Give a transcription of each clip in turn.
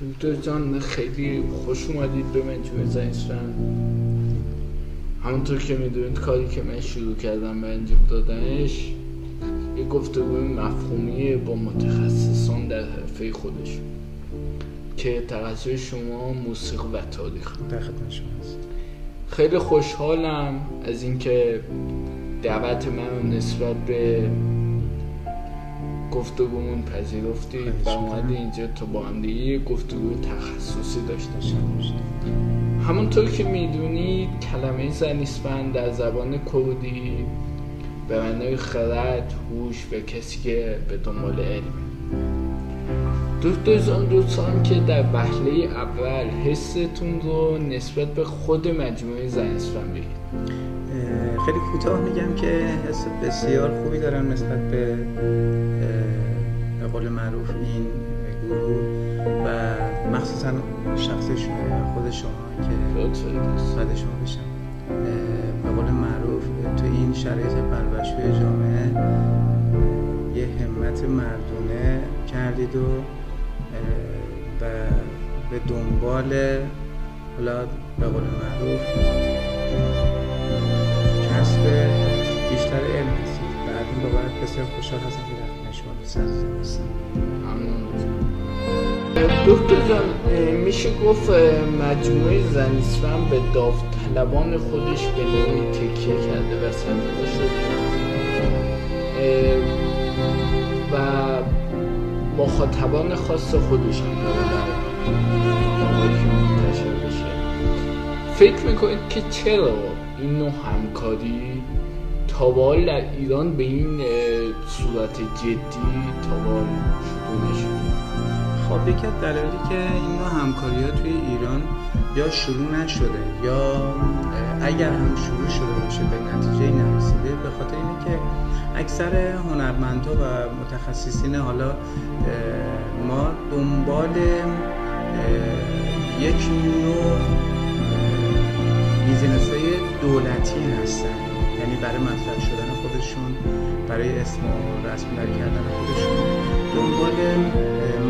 دکتر جان خیلی خوش اومدید به مجموعه زنیسفن همونطور که می‌دونید کاری که من شروع کردم به انجام دادنش یه گفتگوی مفهومی با متخصصان در حرفه خودش که تخصص شما موسیقی و تاریخ. در خدمت شما خیلی خوشحالم از اینکه دعوت من نسبت به گفتگومون پذیرفتید و اومدی. اینجا تا با هم دیگه گفتگو تخصصی داشته شما همونطور که می‌دونید کلمه زنیسفند در زبان کردی به معنای خرد، هوش و کسی که به دنبال علمه دکتر جان دوستان که در وهله اول حستون رو نسبت به خود مجموعه زنیسفند بگید. خیلی کوتاه میگم که حس بسیار خوبی دارم نسبت به قول معروف این گروه و مخصوصا شخص شما- خود شما که. بعد شما بشم به قول معروف تو این شرایط بلبشوی جامعه یه همت مردونه کردید و و به دنبال حالا به قول معروف کسب بیشتر علم هستید و از این بابت بسیار خوشحال هستم دکتر جان میشه گفت مجموعه زنیسفن به داوطلبان خودش به نوعی تکیه کرده و سرمایه شده و مخاطبان خاص خودش هم داره فکر می‌کنید که چرا این نوع همکاری تا به حال در ایران به این صورت جدی تا به حال شروع نشده. خب یکی از دلایلی که این نوع همکاری ها توی ایران یا شروع نشده یا اگر هم شروع شده باشه به نتیجه نرسیده به خاطر اینه که اکثر هنرمندها و متخصصین حالا ما دنبال یک نوع بیزینس های دولتی هستن. یعنی برای مطرح شدن خودشون برای اسم و رسمی کردن خودشون. دنبال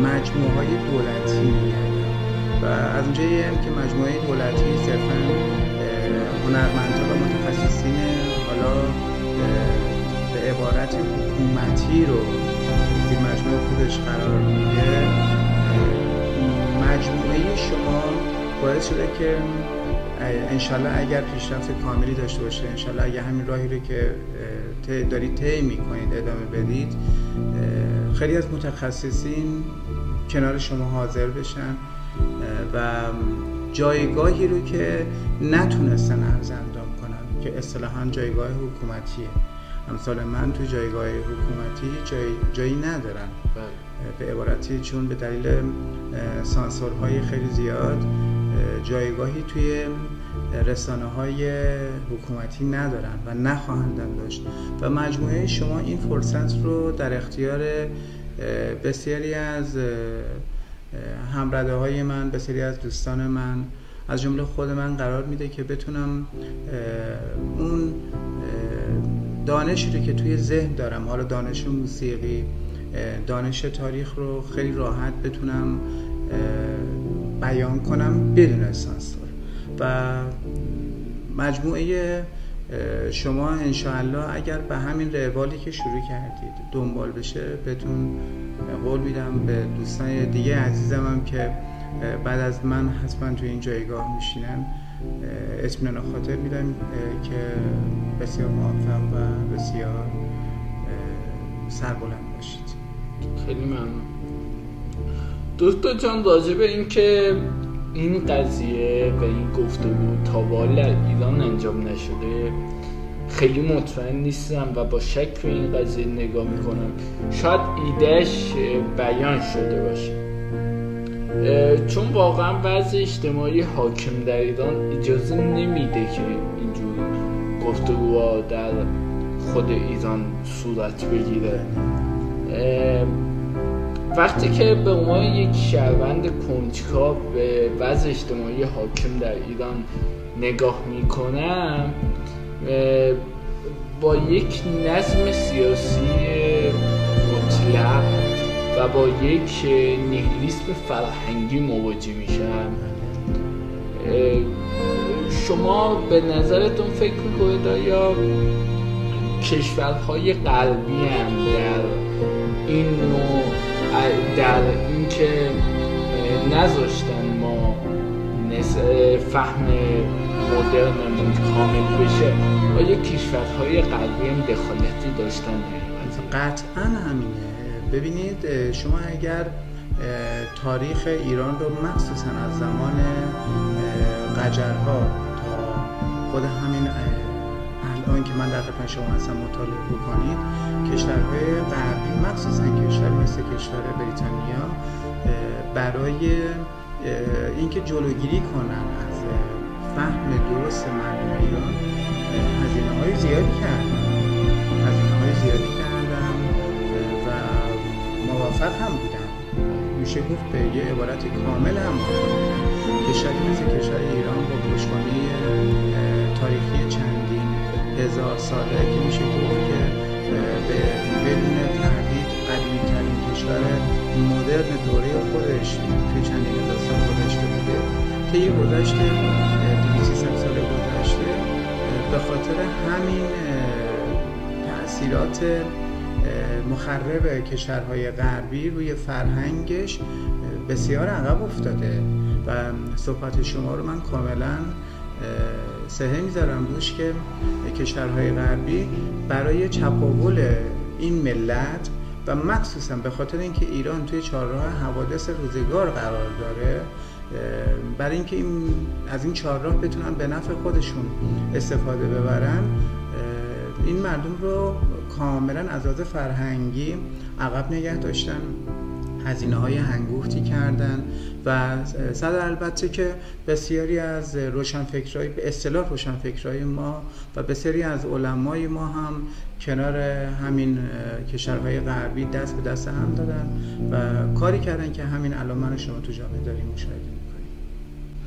مجموعه های دولتی میگردن و از اونجایی هم که مجموعه دولتی صرفا اه، هنرمندها و متخصصین حالا به عبارت حکومتی رو زیر مجموعه خودش قرار میده مجموعه شما باعث شده که انشالله اگر پیشرفت کاملی داشته باشه انشالله اگر همین راهی رو که دارید طی می‌کنید ادامه بدید خیلی از متخصصین کنار شما حاضر بشن و جایگاهی رو که نتونستن ارز اندام کنن که اصطلاحا جایگاه حکومتیه امثال من تو جایگاه حکومتی جای جایی ندارن بله. به عبارتی چون به دلیل سانسورهای خیلی زیاد اه، جایگاهی توی رسانه های حکومتی ندارن و نخواهندن داشت. و مجموعه شما این فرصت رو در اختیار بسیاری از همرده های من بسیاری از دوستان من از جمله خود من قرار میده که بتونم اون دانشی رو که توی ذهن دارم حالا دانش موسیقی دانش تاریخ رو خیلی راحت بتونم بیان کنم بدون سانسور و مجموعه شما انشاءالله اگر به همین روالی که شروع کردید دنبال بشه بهتون قول میدم. به دوستان دیگه عزیزم هم که بعد از من حتما تو این جایگاه میشینن اطمینان خاطر میدم که بسیار موفق و بسیار سربلند باشید. خیلی ممنون. دکتر جان راجع به اینکه این قضیه و این گفتگو تا در ایران انجام نشده. خیلی مطمئن نیستم و با شک به این قضیه نگاه می‌کنم. شاید ایدهش بیان شده باشه. چون واقعا وضع اجتماعی حاکم در ایران اجازه نمیده که اینجور گفتگوها در خود ایران صورت بگیره. وقتی که به عنوان یک شهروند کنجکاو به وضع اجتماعی حاکم در ایران نگاه می‌کنم با یک نظم سیاسی مطلق و با یک نیهیلیسم فرهنگی مواجه میشن شما به نظرتون فکر می‌کنید یا کشورهای غربی هم در این نوع در اینکه نذاشتن ما فهم مدرنمون کامل بشه. آیا کشورهای غربی هم دخالتی داشتن. قطعا همینه. ببینید شما اگر تاریخ ایران رو مخصوصا از زمان قجرها تا خود همین الان که من در خدمت شما هستم مطالعه بکنید. کشورهای غربی مخصوصا کشوری مثل کشور بریتانیا برای اینکه جلوگیری کنن از فهم درست مردم ایران هزینه های زیادی کردن. هزینه های زیادی کردن و موفق هم بودن. میشه گفت به یه عبارت کامل هم کشوری مثل کشور ایران با پشتوانه تاریخی چندین هزار ساله که میشه گفت که به بدون تردید قدیمی ترین کشور مدرن دوره خودش توی چندین هزار سال گذشته بوده طی گذشته 200 سال گذشته به خاطر همین تاثیرات مخرب کشورهای غربی روی فرهنگش بسیار عقب افتاده. و صحبت شما رو من کاملا سهه می‌ذارم روش که کشورهای غربی برای چپاول این ملت و مخصوصا به خاطر اینکه ایران توی چهارراه حوادث روزگار قرار داره برای اینکه این از این چهارراه بتونن به نفع خودشون استفاده ببرن این مردم رو کاملا از لحاظ فرهنگی عقب نگه داشتن هزینه های هنگوفتی کردن و صد البته که بسیاری از روشنفکرهای به اصطلاح روشنفکرهای ما و بسیاری از علمای ما هم کنار همین کشورهای غربی دست به دست هم دادن و کاری کردن که همین الان شما تو جامعه داریم مشاهده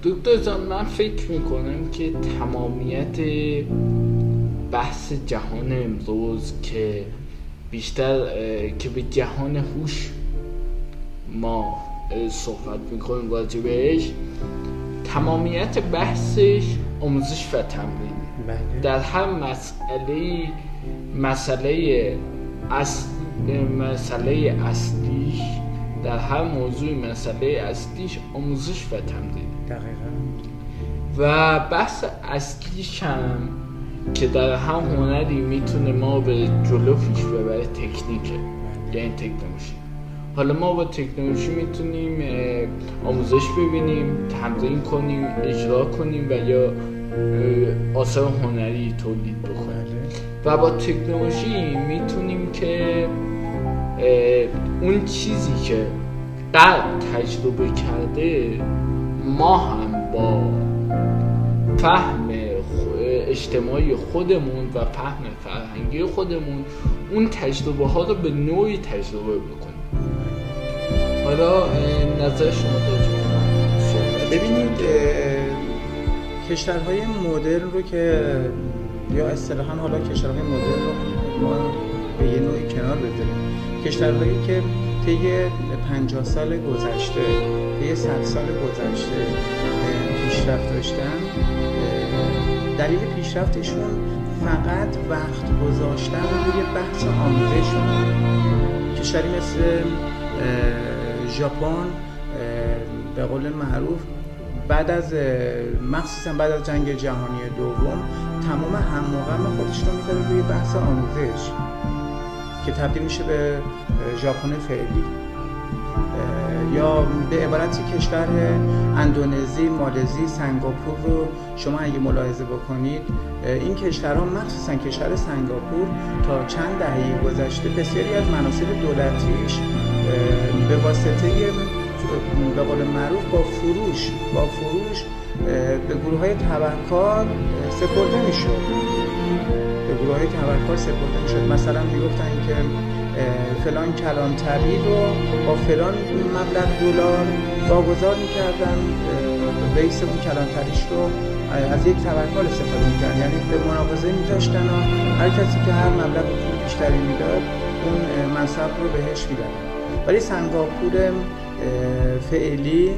دکتر جان من فکر می‌کنم که تمامیت بحث جهان امروز که بیشتر که به جهان هوش ما صحبت می‌کنیم راجبش. تمامیت بحثش آموزش و تمرین. بله. در هر مسئله مسئله مسئله اصلیش در هر موضوع مسئله اصلیش آموزش و تمرین. دقیقا. و بحث اصلیش هم که در هر هنری می‌تونه ما به جلو پیش ببره تکنیکه. یعنی تکنولوژی. حالا ما با تکنولوژی می‌تونیم آموزش ببینیم تمرین کنیم اجرا کنیم و یا آثار هنری تولید بکنیم. و با تکنولوژی می‌تونیم که اون چیزی که قبل تجربه کرده ما هم با فهم اجتماعی خودمون و فهم فرهنگی خودمون اون تجربه ها رو به نوعی تجربه بکنیم. حالا نظر شما ببینید کشورهای مدرن رو که یا اصطلاحا حالا کشورهای مدرن رو ما به یه نوعی کنار بذاریم. کشورهایی که طی 50 سال گذشته طی 100 سال گذشته پیشرفت داشتن دلیل پیشرفتشون فقط وقت گذاشتن روی بحث آموزش. کشوری مثل ژاپن به قول معروف بعد از مخصوصا بعد از جنگ جهانی دوم تمام هم خودش رو می‌ذاره روی بحث آموزش که تبدیل میشه به ژاپن فعلی. یا به عبارتی کشور اندونزی، مالزی، سنگاپور رو شما اگه ملاحظه بکنید این کشورها مخصوصا کشور سنگاپور تا چند دهه گذشته بسیاری از مناسب دولتیش به واسطه به قول معروف با فروش با فروش به گروه های تبهکار سپرده می‌شد. به گروه های تبهکار سپرده می‌شد. مثلا می‌گفتن که فلان کلانتری رو با فلان مبلغ دلار واگذار می‌کردن بیس اون کلانتریش رو از یک تبرکال استفاده می‌کردن. یعنی به مناقضه میذاشتن و هر کسی که هر مبلغ بیشتری می‌داد اون منصب رو بهش می‌دادن. ولی سنگاپور فعلی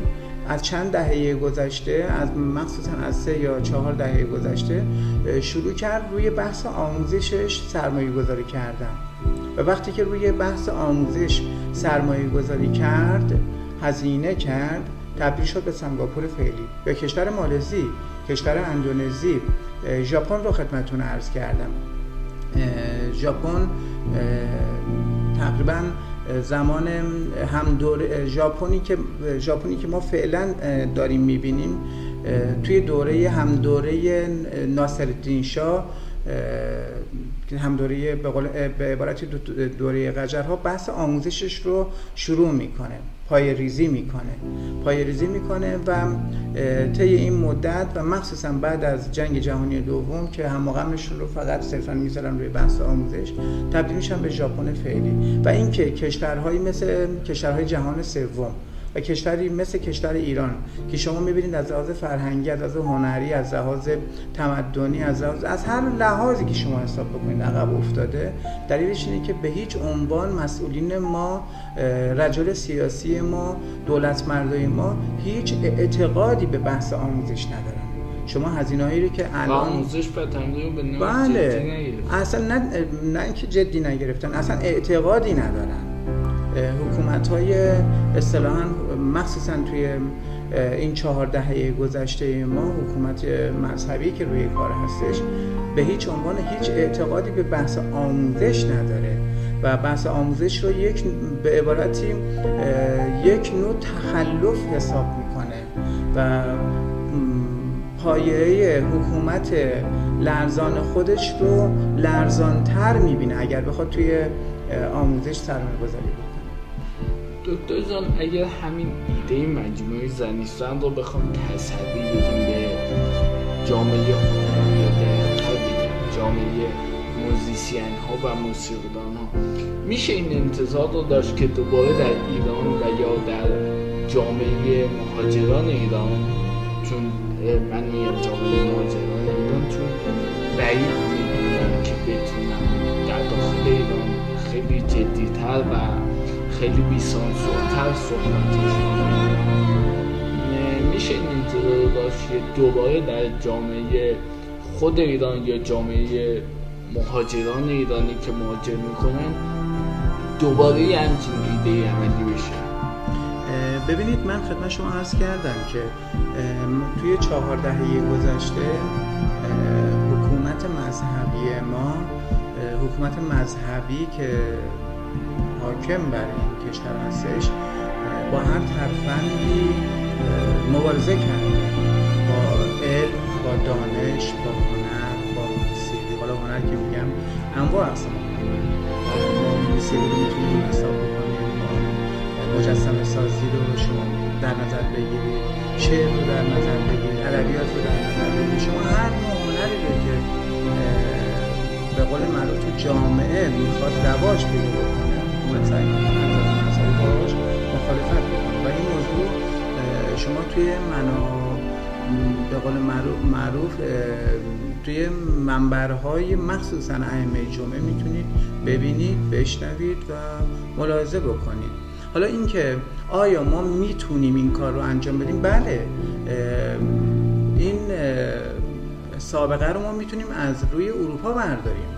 از چند دهه گذشته از مخصوصا از سه یا چهار دهه گذشته شروع کرد روی بحث آموزشش سرمایه گذاری کردن. و وقتی که روی بحث آموزش سرمایه گذاری کرد هزینه کرد تبدیل شد به سنگاپور فعلی. به کشور مالزی کشور اندونزی ژاپن رو خدمتون عرض کردم. ژاپن تقریبا زمان هم دور ژاپنی که ژاپنی که ما فعلا داریم می‌بینیم توی دوره هم دوره ناصرالدین شاه هم دوره به عبارت دوره قجرها بحث آموزشش رو شروع می‌کنه. پای ریزی می‌کنه. پای ریزی می‌کنه و طی این مدت و مخصوصا بعد از جنگ جهانی دوم که هم رو فقط صرفا می‌ذارن روی بحث آموزش تبدیل میشن به ژاپن فعلی. و اینکه کشورهایی مثل کشورهای جهان سوم و کشوری مثل کشور ایران که شما می‌بینید از لحاظ فرهنگی از لحاظ هنری از لحاظ تمدنی از لحاظ از هر لحاظی که شما حساب بکنید عقب افتاده دلیلش اینه که به هیچ عنوان مسئولین ما رجل سیاسی ما دولت مردای ما هیچ اعتقادی به بحث آموزش ندارن. شما هزینه هایی رو که الان آموزش به بله. اصلا نه نه اینکه جدی نگرفتن اصلا اعتقادی ندارن. حکومت های اصطلاحا مخصوصا توی این چهار دهه گذشته ما حکومت مذهبی که روی کار هستش به هیچ عنوان هیچ اعتقادی به بحث آموزش نداره و بحث آموزش رو یک به عبارتی یک نوع تخلف حساب می‌کنه و پایه حکومت لرزان خودش رو لرزانتر می‌بینه اگر بخواد توی آموزش سرمایه گذاری دکتر جان اگر همین ایده مجموعه زنیستان رو بخوام تصوی بدیم به جامعه جامعه موزیسین ها و موسیقیدان ها میشه این انتظار رو داشت که دوباره در ایران و یا در جامعه مهاجران ایران چون من میگم جامعه مهاجران ایران چون بعید می‌دونم که بتونم در داخل ایران خیلی جدیتر و خیلی بیسانسورتر صحبتش میشه این انتظار دوباره در جامعه خود ایران یا جامعه مهاجران ایرانی که مهاجر می‌کنن دوباره یه همچین ایده عملی بشه؟ ببینید من خدمت شما عرض کردم که توی چهار دهه گذشته حکومت مذهبی ما حکومت مذهبی که حاکم بر این کشور هستش با هر ترفندی مبارزه کرده. با علم با دانش با هنر با موسیقی حالا هنر که میگم انواع اقسام موسیقی رو می‌تونیم حساب بکنیم مجسم سازی رو شما در نظر بگیرید شعر رو در نظر بگیرید ادبیات رو در نظر بگیرید. شما هر نوع هنری رو که به قول معروف جامعه می‌خواد رواج پیدا حکومت سعی باش مخالفت و این موضوع شما توی منا به قول معروف توی منبرهای مخصوصا ائمه جمعه می‌تونید ببینید بشنوید و ملاحظه بکنید. حالا اینکه آیا ما می‌تونیم این کار رو انجام بدیم؟ بله. این سابقه رو ما می‌تونیم از روی اروپا برداریم.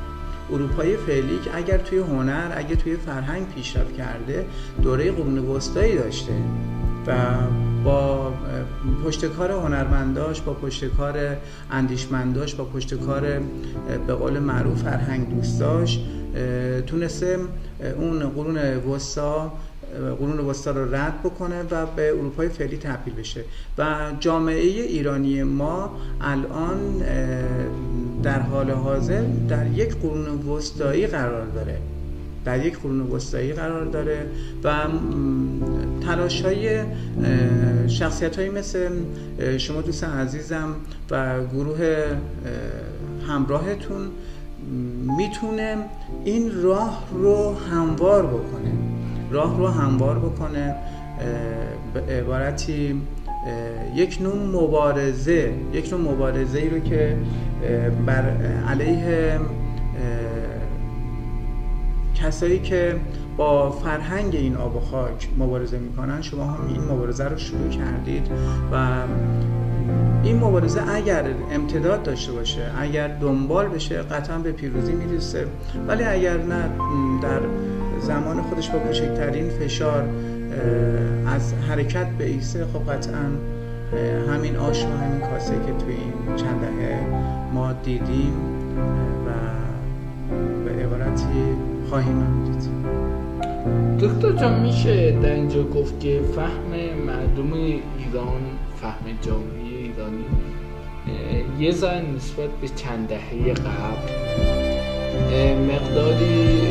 اروپای فعلی که اگر توی هنر اگر توی فرهنگ پیشرفت کرده دوره قرون وسطایی داشته و با پشتکار هنرمنداش با پشتکار اندیشمنداش با پشتکار به قول معروف فرهنگ دوستاش تونسته اون قرون وسطا قرون وسطا رو رد بکنه و به اروپای فعلی تبدیل بشه. و جامعه ایرانی ما الان در حال حاضر در یک قرون وسطایی قرار داره. در یک قرون وسطایی قرار داره و تلاش های شخصیت های مثل شما دوستان عزیزم و گروه همراهتون می‌تونه این راه رو هموار بکنه. راه رو هموار بکنه به عبارتی یک نوع مبارزه یک نوع مبارزه ای رو که بر علیه کسایی که با فرهنگ این آب و خاک مبارزه می‌کنن شما هم این مبارزه رو شروع کردید و این مبارزه اگر امتداد داشته باشه اگر دنبال بشه قطعا به پیروزی می‌رسه. ولی اگر نه در زمان خودش با کوچکترین فشار از حرکت به ایسه خب قطعا همین آش و همین کاسه که توی این چند دهه ما دیدیم و به عبارتی خواهیم دید دکتر جان میشه در اینجا گفت که فهم مردم ایران فهم جامعه ایرانی یه ذره نسبت به چند دهه قبل مقداری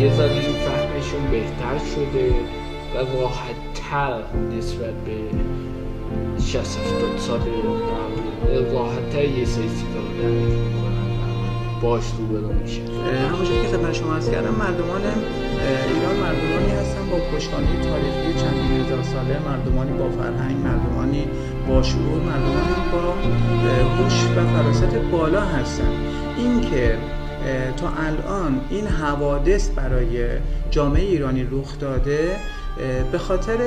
یه ذره فهمشون بهتر شده. و راحت تر نسبت به 60 سال قبل راحت تر یه سری چیزا رو درک می‌کنن باش روبرو میشه همونجور که خدمت شما از کردم مردمان ایران مردمانی هستن با پشتوانه تاریخی چندین هزار ساله مردمانی با فرهنگ مردمانی با شعور مردمانی با هوش و فراست بالا هستن. اینکه تا الان این حوادث برای جامعه ایرانی رخ داده به خاطر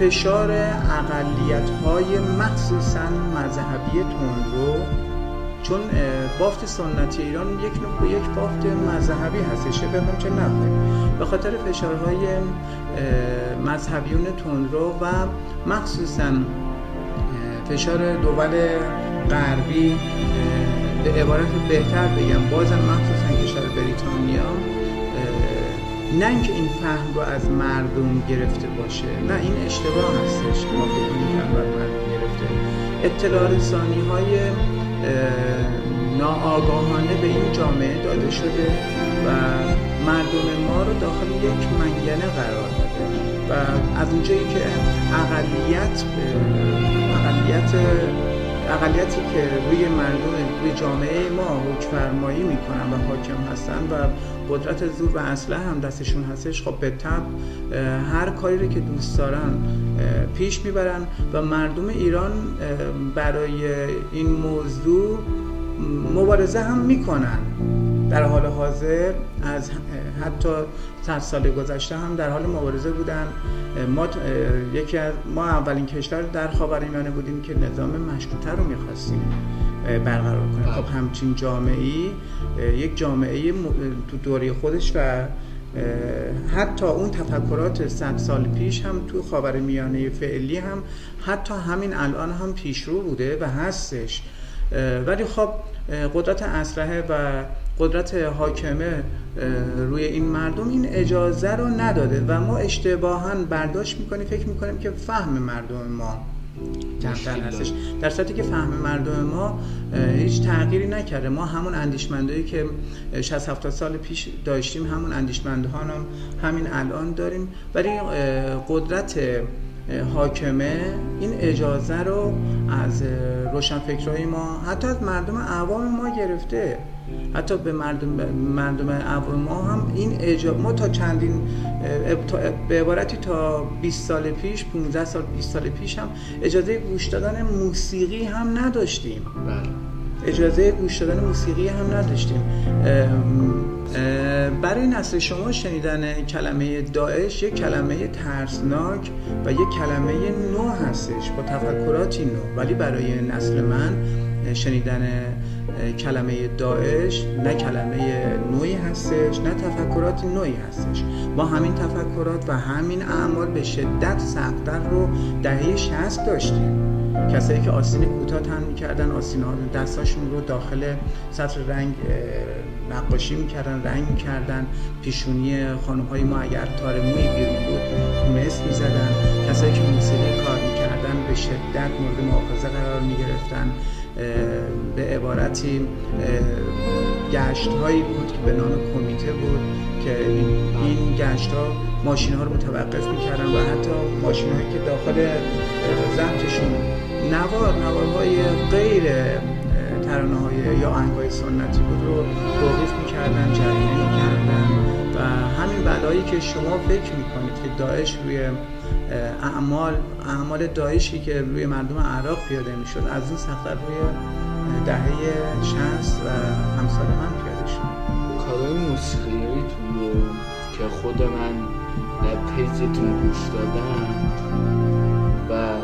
فشار اقلیت های مخصوصا مذهبی تندرو چون بافت سنتی ایران یک نوع یک بافت مذهبی هستش به چه نخواهیم به خاطر فشارهای مذهبیون تندرو و مخصوصا فشار دول غربی به عبارت بهتر بگم بازم مخصوصا کشور بریتانیا نه اینکه این فهم رو از مردم گرفته باشه نه این اشتباه هستش. ما فکر می‌کنم بر مردم گرفته. اطلاع رسانی های ناآگاهانه به این جامعه داده شده و مردم ما رو داخل یک منگنه قرار داده. و از اونجایی که اقلیت اقلیت اقلیتی که روی مردم روی جامعه ما حکمرمایی می‌کنن و حاکم هستن و قدرت زور و اسلحه هم دستشون هستش خب به تب هر کاری رو که دوست دارن پیش می‌برن و مردم ایران برای این موضوع مبارزه هم می‌کنن. در حال حاضر از حتی صد سال گذشته هم در حال مبارزه بودن. ما یکی از ما اولین کشور در خاورمیانه بودیم که نظام مشروطه رو می‌خواستیم برقرار کنیم. خب همچین جامعه یک جامعه تو دوره خودش و حتی اون تفکرات صد سال پیش هم تو خاور میانه فعلی هم حتی همین الان هم پیشرو بوده و هستش. ولی خب قدرت اسلحه و قدرت حاکمه روی این مردم این اجازه رو نداده و ما اشتباها برداشت می‌کنیم فکر می‌کنیم که فهم مردم ما کمتر هستش. در صورتی که فهم مردم ما هیچ تغییری نکرده. ما همون اندیشمندایی که 60 70 سال پیش داشتیم همون اندیشمندان هم همین الان داریم. ولی قدرت حاکمه این اجازه رو از روشنفکرهای ما حتی از مردم عوام ما گرفته. حتی به مردم مردم عوام ما هم این اجازه ما تا چندین به عبارتی تا 20 سال پیش 15 سال 20 سال پیش هم اجازه گوش دادن موسیقی هم نداشتیم. بله. اجازه گوش دادن موسیقی هم نداشتیم. برای نسل شما شنیدن کلمه داعش یک کلمه ترسناک و یک کلمه نو هستش. با تفکراتی نو. ولی برای نسل من شنیدن کلمه داعش نه کلمه نوعی هستش نه تفکرات نوعی هستش. ما همین تفکرات و همین اعمال به شدت سختتر رو دهه 60 داشتیم. کسایی که آسین کوتاه تن می‌کردن آسین دستاشون رو داخل سطر رنگ نقاشی می‌کردن رنگ می‌کردن. پیشونی خانم های ما اگر تار موی بیرون بود مثل می‌زدن. کسایی که موسیقی کار می‌کردن به شدت مورد محافظه قرار می‌گرفتن. به عبارتی گشت هایی بود که به نام کمیته بود که این گشت ها ماشین ها رو متوقف می‌کردن و حتی ماشین هایی که داخل ضبطشون نوار نوارهای غیر ترانه های یا های سنتی بود رو توقیف می‌کردن جریمه می‌کردن و همین بلایی که شما فکر می‌کنید که داعش روی اعمال اعمال داعشی که روی مردم عراق پیاده می‌شد از این سختر روی دهه 60 و همسال من پیاده شد. کارهای موسیقی رو که خود من در پیزتون گوش دادم و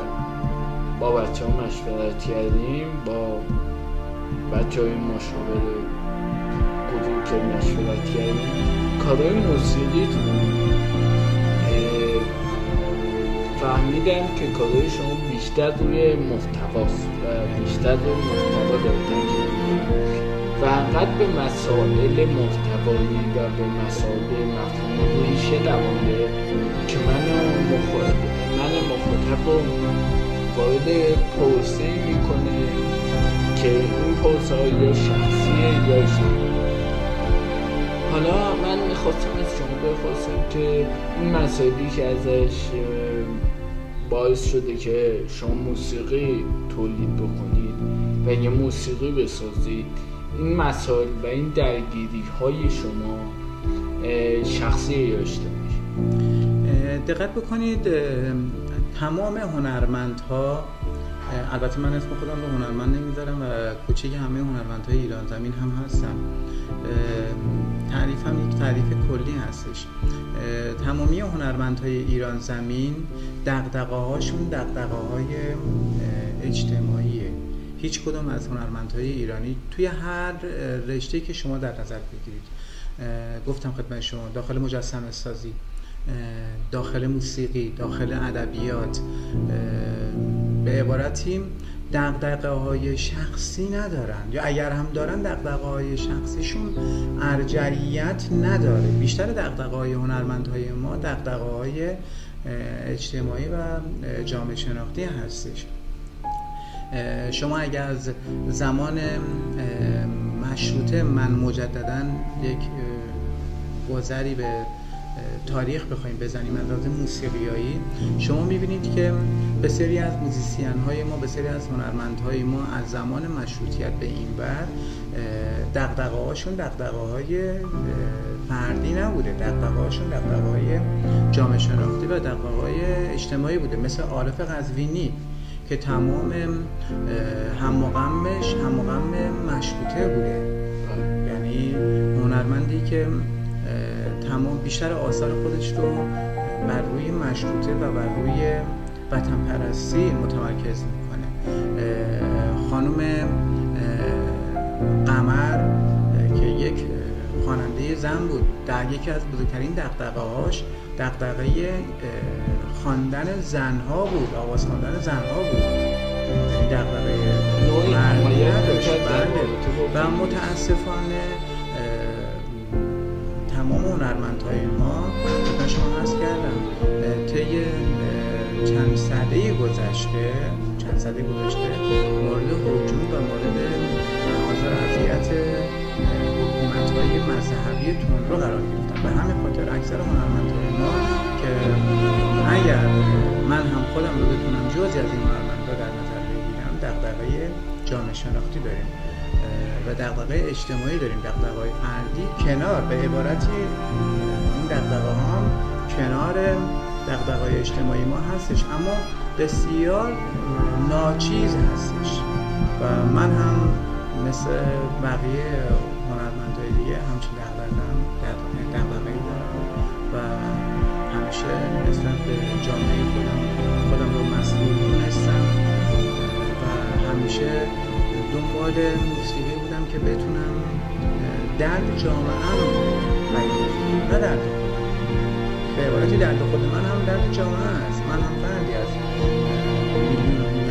با بچه ها مشورت کردیم با بچه های مشاور گروه که مشورت کردیم کارهای موسیقیتون فهمیدم که کارهای شما بیشتر روی محتواست و بیشتر روی محتوا داره انقدر به مسائل محتوایی و به مسائل مفهوم ریشه دوانده که من مخاطب من مخاطب رو وارد پروسه می‌کنه که این پروسه یا شخصی یا حالا من می‌خواستم از شما بخواستم که این مسائلی که ازش باعث شده که شما موسیقی تولید بکنید و یه موسیقی بسازید. این مسائل و این درگیری های شما شخصی یا اجتماعی دقت بکنید تمام هنرمندها البته من اسم خودم رو هنرمند نمی‌ذارم و کوچیک همه هنرمندهای ایران زمین هم هستم تعریف هم یک تعریف کلی هستش. تمامی هنرمندهای ایران زمین دقدقه هاشون دقدقه های اجتماعیه. هیچ کدوم از هنرمندهای ایرانی توی هر رشته که شما در نظر بگیرید. گفتم خدمت شما داخل مجسم سازی داخل موسیقی داخل ادبیات به عبارتی دقدقه های شخصی ندارن. یا اگر هم دارن دقدقه های شخصیشون ارجریت نداره. بیشتر دقدقه های هنرمندهای ما دقدقه های اجتماعی و جامعه شناختی هستش. شما اگر از زمان مشروطه من مجددا یک گذری به تاریخ بخوایم بزنیم از لحاظ موسیقیایی شما می‌بینید که به سری از موزیسین های ما به سری از هنرمندهای ما از زمان مشروطیت به این بر دقدقه هاشون دقدقه های فردی نبوده. دقدقه هاشون دقدقه های جامعه شناختی و دقدقه های اجتماعی بوده. مثل عارف قزوینی که تمام همغمش همغم مشروطه بوده. یعنی هنرمندی که تمام بیشتر آثار خودش رو بر روی مشروطه و بر روی وطن پرستی متمرکز می‌کنه. خانم قمر که یک خواننده زن بود در یکی از بزرگترین دقدقه هاش دقدقه خواندن زنها بود آواز خواندن زنها بود. دقدقه بله. و متاسفانه هنرمندهای ما من شما هست کردم طی چند سده گذشته چند سده گذشته مورد حجوم و مورد آزار اذیت حکومت های مذهبی رو قرار گرفتن به همین خاطر اکثر هنرمندهای ما که اگر من هم خودم رو بتونم جزی از این هنرمندها در نظر بگیرم دقدقه جامعه شناختی داریم. و دقدقه اجتماعی داریم دقدقه های فردی کنار به عبارتی این دقدقه هم کنار دقدقه های اجتماعی ما هستش اما بسیار ناچیز هستش و من هم مثل بقیه هنرمندهای دیگه همچین دقدقه دقدقه دارم و همیشه نسبت به جامعه خودم خودم رو مسئول دونستم و همیشه دنبال موسیقی بودم که بتونم درد جامعه رو نه درد. به عبارتی درد خود من هم درد جامعه است. من هم فردی از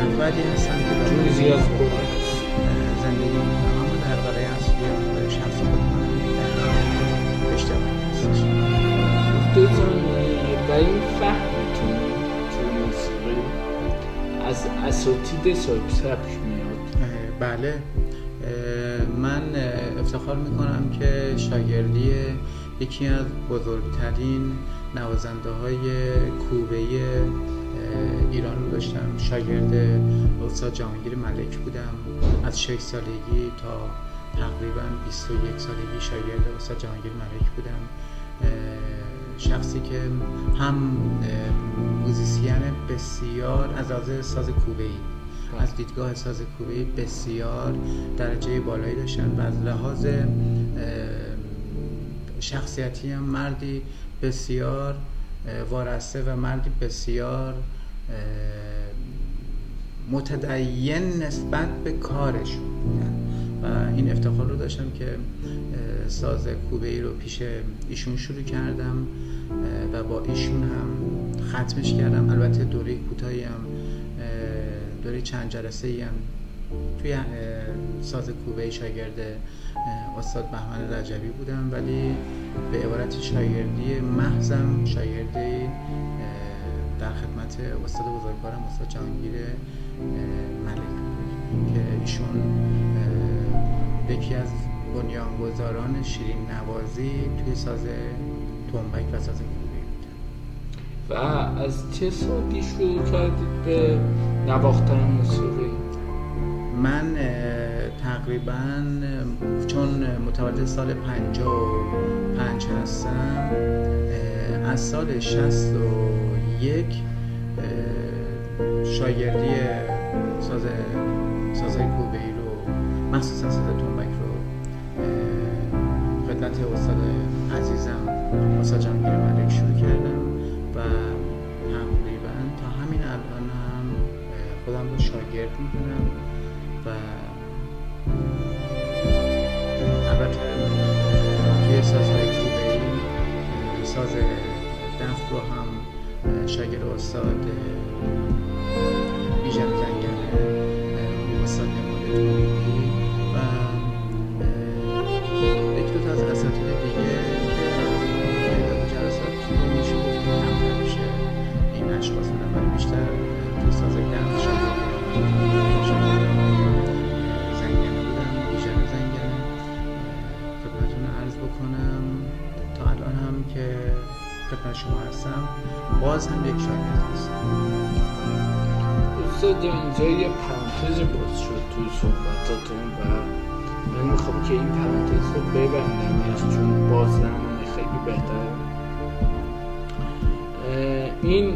نفردی هستم که جوزی از زندگی اما در واقع اصلی شخص خود من در اجتماعی هستش. دکتر و این فهمتون تو موسیقی از اساتید سبک بله من افتخار می‌کنم که شاگردی یکی از بزرگترین نوازنده های کوبه ایران رو داشتم. شاگرد استاد جهانگیر ملک بودم. از 6 سالگی تا تقریبا 21 سالگی شاگرد استاد جهانگیر ملک بودم. شخصی که هم موزیسین بسیار از ساز کوبه ای از دیدگاه ساز کوبه بسیار درجه بالایی داشتن و از لحاظ شخصیتی هم مردی بسیار وارسته و مردی بسیار متدین نسبت به کارشون. بودن و این افتخار رو داشتم که ساز کوبه ای رو پیش ایشون شروع کردم و با ایشون هم ختمش کردم. البته دوره کوتاهی هم دوره چند جلسه ای هم توی ساز کوبه شاگرد استاد بهمن رجبی بودم ولی به عبارت شاگردی محضم شاگردی در خدمت استاد بزرگوارم استاد جهانگیر ملک که ایشون یکی از بنیانگذاران شیرین نوازی توی ساز تنبک و ساز کوبی و از چه سالی شروع کردید به نواختن موسیقی؟ من تقریبا چون متولد سال 55 هستم از سال 61 شاگردی ساز سازهای کوبه ای رو مخصوصا ساز تنبک رو خدمت استاد عزیزم استاد جانگیر ملک شروع کردم شاگرد می‌دونم و البته توی سازهای کوبه ای ساز دف رو هم شاگرد استاد استاد اینجا یه پرانتز باز شد توی صحبتاتون و من می‌خوام که این پرانتز رو ببندمش چون باز زمان خیلی بهتر این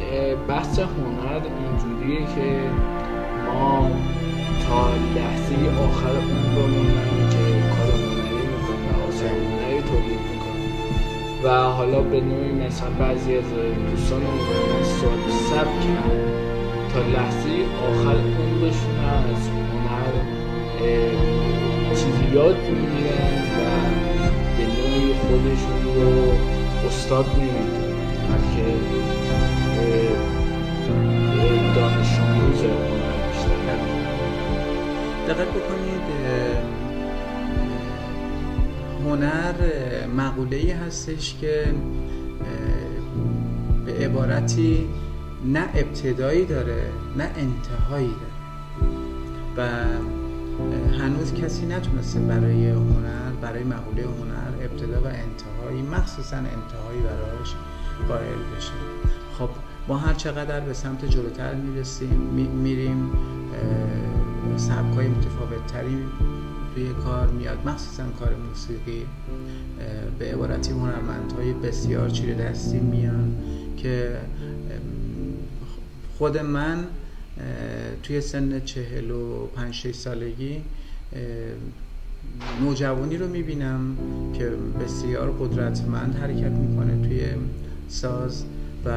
بحث هنر اینجوریه که ما تا لحظه آخر عمرمون که کار هنری می‌کنیم و آثار هنری تولید می‌کنیم. و حالا به نوعی مثلا بعضی از دوستان رو سال سبک تا لحظه آخر عمرشون از هنر چیزی یاد می‌گیرن و به نوعی خودشون رو استاد نمی‌دونن بلکه دانش آموز دقت بکنید هنر مقوله ای هستش که به عبارتی نه ابتدایی داره نه انتهایی داره. و هنوز کسی نتونسته برای هنر برای مقوله هنر ابتدا و انتهایی مخصوصا انتهایی براش قائل بشه. خب ما هر چقدر به سمت جلوتر می‌رسیم میریم سبکای متفاوت تری توی کار میاد. مخصوصا کار موسیقی به عبارتی هنرمندهای بسیار چیره دستی میان که خود من توی سن چهل و پنج سالگی نوجوانی رو می‌بینم که بسیار قدرتمند حرکت می‌کنه توی ساز و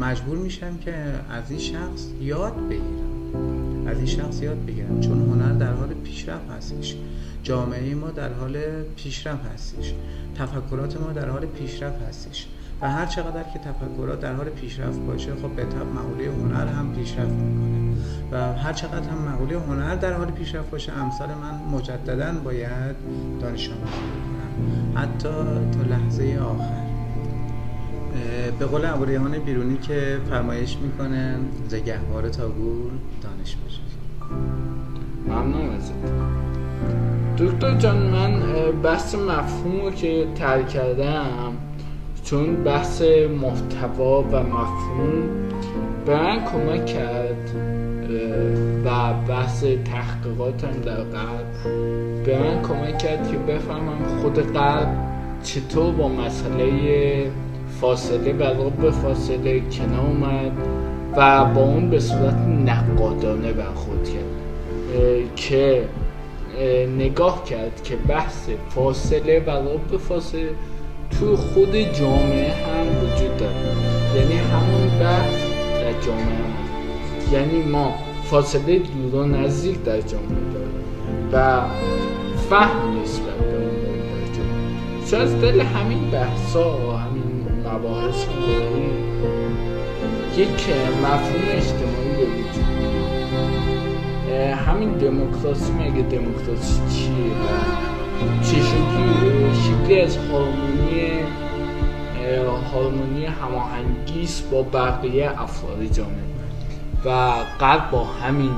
مجبور میشم که از این شخص یاد بگیرم. از این شخص یاد بگیرم. چون هنر در حال پیشرفت هستش. جامعه ما در حال پیشرفت هستش. تفکرات ما در حال پیشرفت هستش. و هر چقدر که تفکرات در حال پیشرفت باشه خب به طب مقوله هنر هم پیشرفت می‌کنه. و هر چقدر هم مقوله هنر در حال پیشرفت باشه امثال من مجددا باید دانش آموزی کنم حتی تا لحظه آخر. به قول ابوریحان بیرونی که فرمایش می‌کنه زگهوار تا گور دانش بشه. ممنون ازت. دکتر جان من بحث مفهوم رو که ترک کردم چون بحث محتوا و مفهوم به من کمک کرد و بحث تحقیقاتم در قلب به من کمک کرد که بفهمم خود قلب چطور با مسئله فاصله و به فاصله کنار اومد و با اون به صورت نقادانه برخورد کرد که نگاه کرد که بحث فاصله و به فاصله تو خود جامعه هم وجود داره. یعنی همون بحث در جامعه هم. یعنی ما فاصله دور و نزدیک در جامعه داریم و فهم نسبت به اون در جامعه. چون از دل همین بحثا و همین مباحث یک مفهوم اجتماعی به وجود همین دموکراسی مگه دموکراسی چیه؟ چه شکلی از هارمونی هارمونی هماهنگی با بقیه افراد جامعه و قلب با همین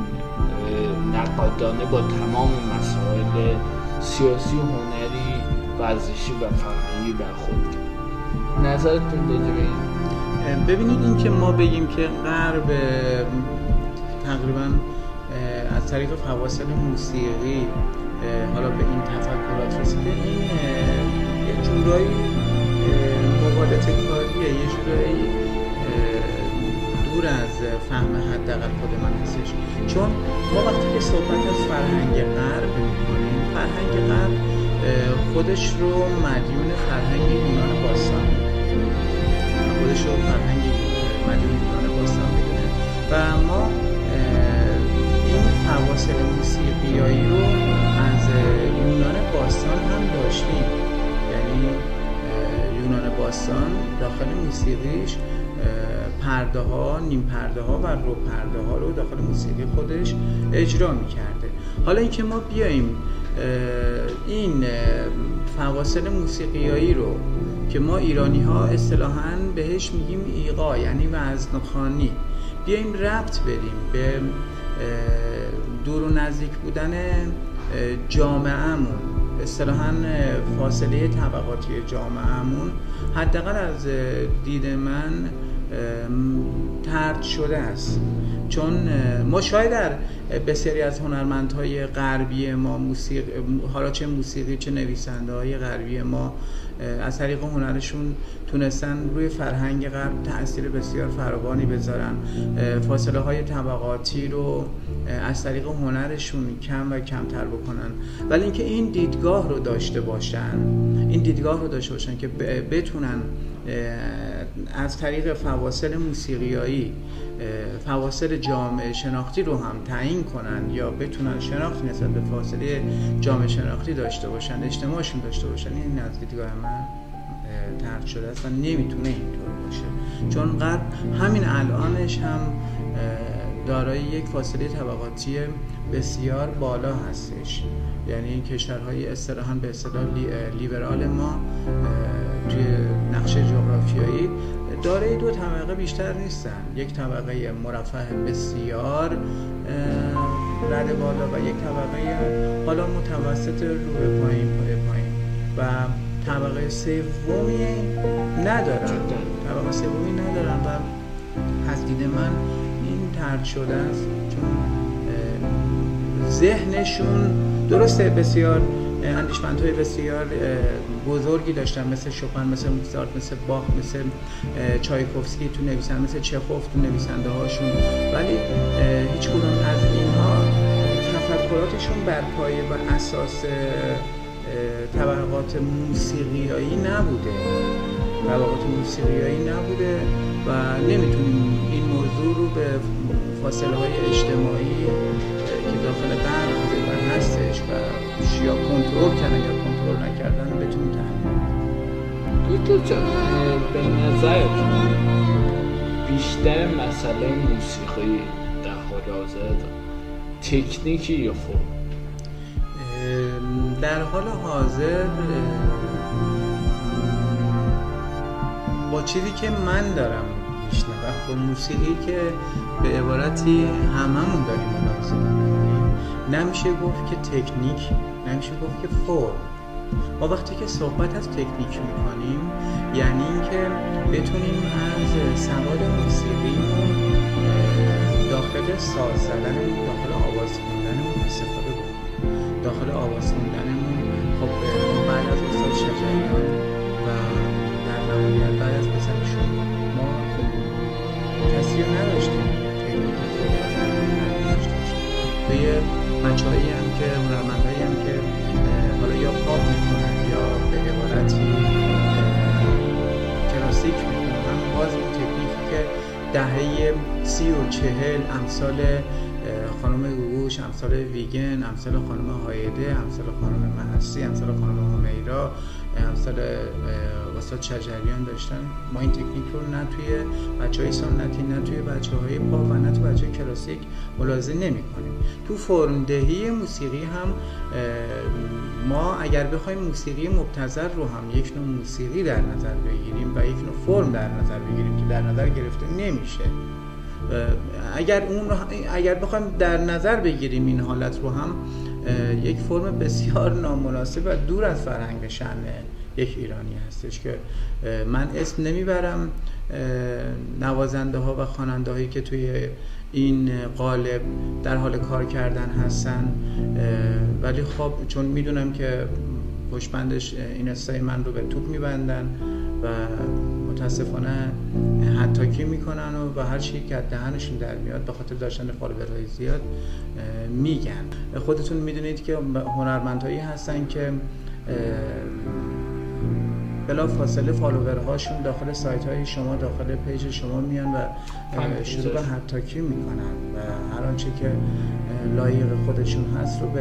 نقادانه با تمام مسائل سیاسی هنری ورزشی و فرهنگی برخورد نظرتون راجع ببینید این که ما بگیم که غرب تقریبا از طریق فواصل موسیقی حالا به این تفکرات رسیده این یه جورایی مقالط کاریه یه جورایی دور از فهم حداقل خود من هستش. چون ما وقتی که صحبت از فرهنگ غرب می‌کنیم فرهنگ غرب خودش رو مدیون فرهنگ یونان باستان خودش رو فرهنگ مدیون یونان باستان و ما این فواصل موسیقیایی رو یونان باستان هم داشتیم. یعنی یونان باستان داخل موسیقیش پرده ها نیم پرده ها و رو پرده ها رو داخل موسیقی خودش اجرا می‌کرده. حالا اینکه ما بیایم این فواصل موسیقیایی رو که ما ایرانی ها اصطلاحا بهش میگیم ایقا یعنی وزن خانی بیایم ربط بدیم به دور و نزدیک بودن جامعهمون اصطلاحا فاصله طبقاتی جامعهمون حداقل از دید من ترد شده است. چون ما شاید در بسیاری از هنرمندهای غربی ما موسیقی حالا چه موسیقی چه نویسنده های غربی ما از طریق هنرشون تونستن روی فرهنگ غرب تاثیر بسیار فراوانی بذارن. فاصله های طبقاتی رو از طریق هنرشون کم و کمتر بکنن. ولی اینکه این دیدگاه رو داشته باشن این دیدگاه رو داشته باشن که بتونن از طریق فواصل موسیقیایی فواصل جامعه شناختی رو هم تعیین کنن یا بتونن شناختی نسبت به فاصله جامعه شناختی داشته باشن اجتماعشون داشته باشن این از دیدگاه من ترد شده است و نمی‌تونه اینطور باشه. چون غرب همین الانش هم دارای یک فاصله طبقاتی بسیار بالا هستش. یعنی کشورهای اصطلاحا به اصطلاح لیبرال ما توی نقشه جغرافیایی دارای دو طبقه بیشتر نیستن. یک طبقه مرفه بسیار رد بالا و یک طبقه حالا متوسط رو به پایین پای پایین. و طبقه سومی ندارن. طبقه سومی ندارن و از دید من این ترد شده است. چون ذهنشون درسته بسیار اندیشمندهای بسیار بزرگی داشتن مثل شوپن مثل موزارت مثل باخ مثل چایکوفسکی تو نویسنده مثل چخوف تو نویسنده هاشون. ولی هیچ کدوم از اینها تفکراتشون بر پایه و اساس طبقات موسیقیایی نبوده. طبقات موسیقیایی نبوده و نمی‌تونیم این موضوع رو به فاصله های اجتماعی که داخل غرب بوده و هستش و یا کنترل کردن یا کنترل نکردن بتونیم تحلیل دکتر جان به نظرتون بیشتر مسئله موسیقی در حال حاضر تکنیکی یا فرم؟ در حال حاضر با چیزی که من دارم میشنوم با موسیقی که به عبارتی هممون داریم ملاحظه نمیشه گفت که تکنیک نمیشه گفت که فرم. ما وقتی که صحبت از تکنیک می‌کنیم یعنی اینکه بتونیم از سواد موسیقیمون داخل ساز زدن داخل آواز خوندنمون استفاده بکنیم داخل آواز خوندنمون خب بعد از استاد شجریان و در نهایت بعد از پسرشون ما کسی رو نداشتیم. بچه هایی هم که هنرمند هم که حالا یا پاپ می‌کنن یا به عبارتی کلاسیک می‌کنن باز اون تکنیکی که دهه سی و چهل امثال خانم گوگوش امثال ویگن امثال خانم هایده امثال خانم محسی امثال خانم همیرا امثال استاد شجریان داشتن. ما این تکنیک رو نه توی بچه های سنتی نه توی بچه های پا و نه توی بچه های کلاسیک ملاحظه نمی کنیم تو فرمدهی موسیقی هم ما اگر بخوایم موسیقی مبتذر رو هم یک نوع موسیقی در نظر بگیریم و یک نوع فرم در نظر بگیریم که در نظر گرفته نمیشه. اگر اون اگر بخوایم در نظر بگیریم این حالت رو هم یک فرم بسیار نامناسب و دور از فرهنگ شن یک ایرانی هستش که من اسم نمی‌برم نوازنده ها و خواننده هایی که توی این قالب در حال کار کردن هستن ولی خب چون می‌دونم که پشت‌بندش اینستای من رو به توپ میبندن و متاسفانه هتاکی می‌کنن و, و هر چی که دهنشون در میاد به خاطر داشتن follower های زیاد میگن. خودتون می‌دونید که هنرمندهایی هستن که بلافاصله follower هاشون داخل سایت های شما داخل page شما میان و شروع به حتاکی می‌کنن. و هر آنچه که لایق خودشون هست رو به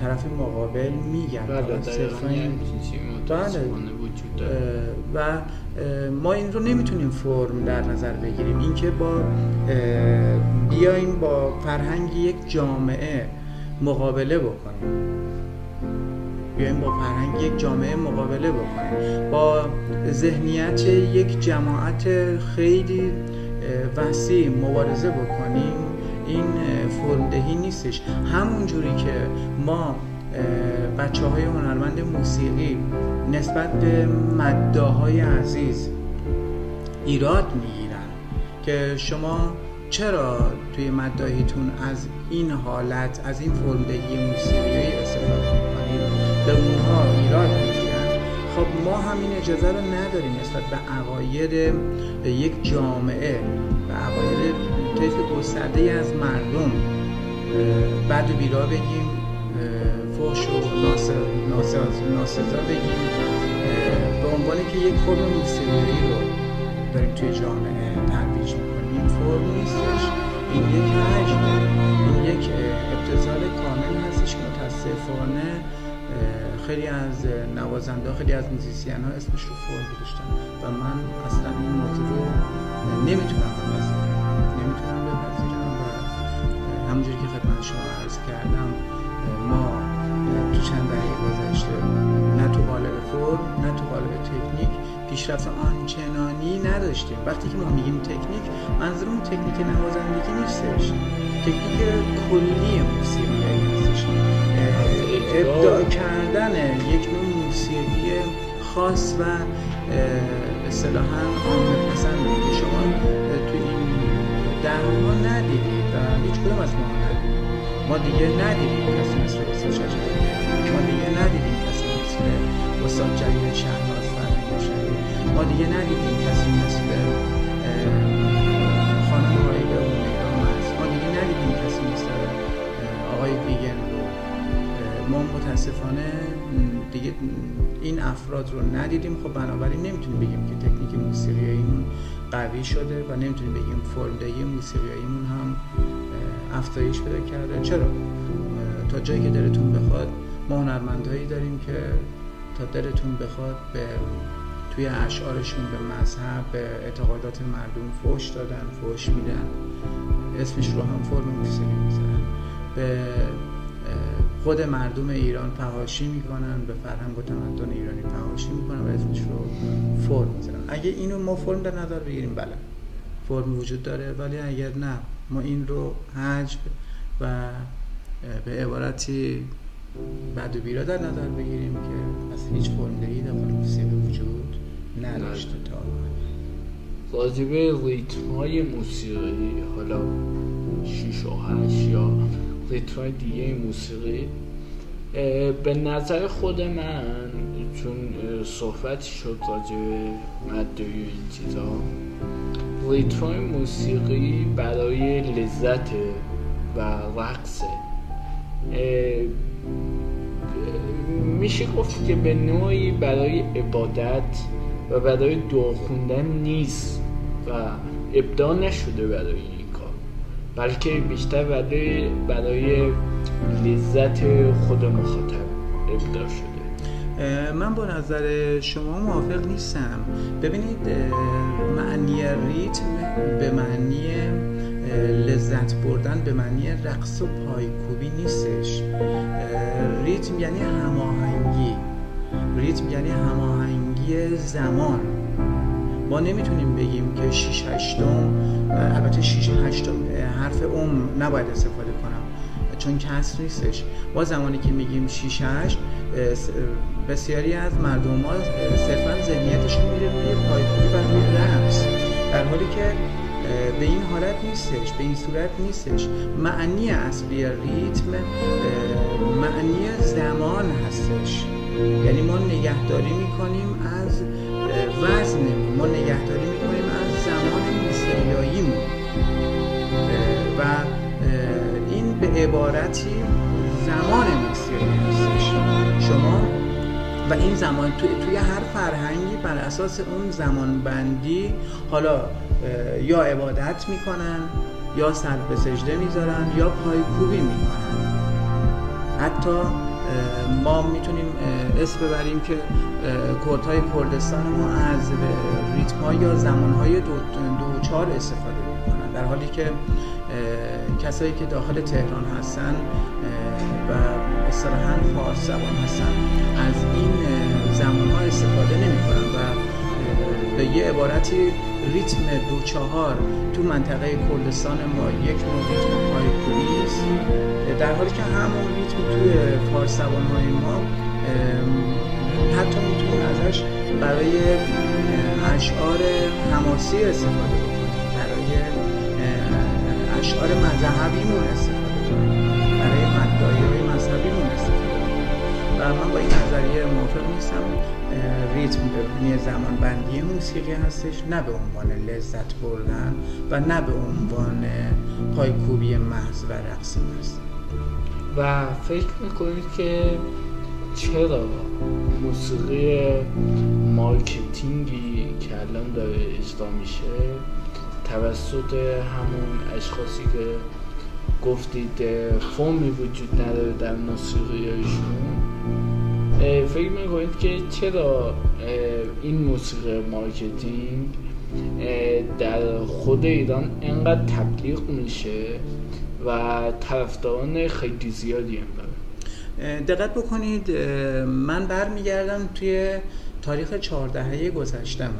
طرف مقابل میگن. بله بله. و ما این رو نمی‌تونیم فرم در نظر بگیریم. اینکه با بیایم با فرهنگ یک جامعه مقابله بکنیم. بیایم با فرهنگ یک جامعه مقابله بکنیم. با ذهنیت یک جماعت خیلی وسیع مبارزه بکنیم. این فرمدهی نیستش. همون جوری که ما بچه های هنرمند موسیقی نسبت به مداهای عزیز ایراد می‌گیرن که شما چرا توی مداهیتون از این حالت از این فرمدهی موسیقی استفاده به اونها ایراد می‌گیرن؟ خب ما همین اجازه رو نداریم نسبت به عقاید یک جامعه و عقاید طیف گسترده از مردم بعد و بیرا بگیم. فوش و ناسزا بگیم به عنوان که یک فرم موسیقی رو داریم توی جامعه ترویج می‌کنیم این فرم نیستش. این یک حجم این یک ابتزال کامل هستش که متاسفانه خیلی از نوازنده خیلی از موزیسین ها اسمش رو فور گذاشتن و من اصلا این موضوع رو نمی‌تونم بپذیرم نمی‌تونم بپذیرم و همونجوری که خدمت شما عرض کردم ما چند دهه گذشته. نه تو قالب فور نه تو قالب تکنیک. پیشرفت آنچنانی نداشتیم. وقتی که ما میگیم تکنیک منظورمون تکنیک نوازندگی نیستش. تکنیک کلی موسیقی هستش. ابداع کردن یک نوع موسیقی خاص و اصطلاحا عامه پسند که شما تو این درها ندیدید و هیچ کدوم از ما ندیدید. ما دیگه ندیدیم کسی مثل ما دیگه ندیدیم کسی مثل استاد جلیل شهناز فرهنگ ما دیگه ندیدیم کسی مثل خانم هایی هست. ما دیگه ندیدیم کسی مثل آقای بیگن ما متاسفانه دیگه این افراد رو ندیدیم. خب بنابراین نمی‌تونیم بگیم که تکنیک موسیقیاییمون قوی شده و نمی‌تونیم بگیم فرمدهی موسیقیاییمون هم افزایش پیدا کرده. چرا؟ تا جایی که دلتون بخواد. ما هنرمندهایی داریم که تا دلتون بخواد به توی اشعارشون به مذهب به اعتقادات مردم فوش دادن فوش میدن. اسمش رو هم فرم موسیقی می‌ذارن. به خود مردم ایران فهاشی می‌کنن به فرهنگ و تمدن ایرانی فهاشی می‌کنن و اسمش رو فرم می‌زنن اگه اینو ما فرم در نظر بگیریم بله فرم وجود داره ولی اگر نه ما این رو حجب و به عبارتی بعد و بیرا در نظر بگیریم که از هیچ فرم دهی در موسیقی وجود نداشته تا راجبه ریتم های موسیقی حالا 6 و 8 یا ریتمای دیگه موسیقی به نظر خود من چون صحبت شد راجع به مده این چیزا ریتمای موسیقی برای لذت و رقصه میشه گفت که به نوعی برای عبادت و برای دعا خوندن نیست و ابداع نشده برای این کار. بلکه بیشتر برای برای لذت خود مخاطب ابداع شده. من با نظر شما موافق نیستم. ببینید معنی ریتم به معنی لذت بردن به معنی رقص و پایکوبی نیستش. ریتم یعنی هماهنگی. ریتم یعنی هماهنگی زمان. ما نمی‌تونیم بگیم که 6 هشتم البته 6 هشتم حرف اوم نباید استفاده کنم چون کسر نیستش. ما زمانی که میگیم 6 8 بسیاری از مردم ما صرفا ذهنیتشون میره روی پایکوبی و روی رقص. در حالی که به این حالت نیستش به این صورت نیستش. معنی اصلی ریتم معنی زمان هستش. یعنی ما نگهداری می‌کنیم از وزنمون ما نگهداری می‌کنیم از زمان موسیقیاییمون و این به عبارتی زمان موسیقی هستش. شما و این زمان توی, توی هر فرهنگی بر اساس اون زمان بندی حالا یا عبادت می‌کنن یا سر به سجده می‌ذارن یا پایکوبی می‌کنن. حتی ما می‌تونیم اسم ببریم که کردهای کردستان ما از ریتم یا زمان های دو, دو چار استفاده می‌کنن. در حالی که کسایی که داخل تهران هستن و اصطلاحا فارس زبان هستن از این زمان ها استفاده نمی کنن و به یه عبارتی ریتم دو چهار تو منطقه کردستان ما یک نوع ریتم پای است. در حالی که همون ریتم توی فارس های ما حتی می‌تونیم ازش برای اشعار حماسی استفاده بکنیم برای اشعار مذهبیمون استفاده کنیم برای مدعای های مذهبیمون استفاده کنیم و من با این نظریه موافق نیستم. ریتم به زمان بندی موسیقی هستش نه به عنوان لذت بردن و نه به عنوان پایکوبی محض و رقص محض و فکر می‌کنید که چرا موسیقی marketing ی که الان داره اجرا میشه توسط همون اشخاصی که گفتید فرمی وجود نداره در موسیقیشون فکر می‌کنید که چرا این موسیقی marketing در خود ایران انقدر تبلیغ میشه و طرفداران خیلی زیادی هم داره؟ دقت بکنید من برمیگردم توی تاریخ چهاردهه گذشتم.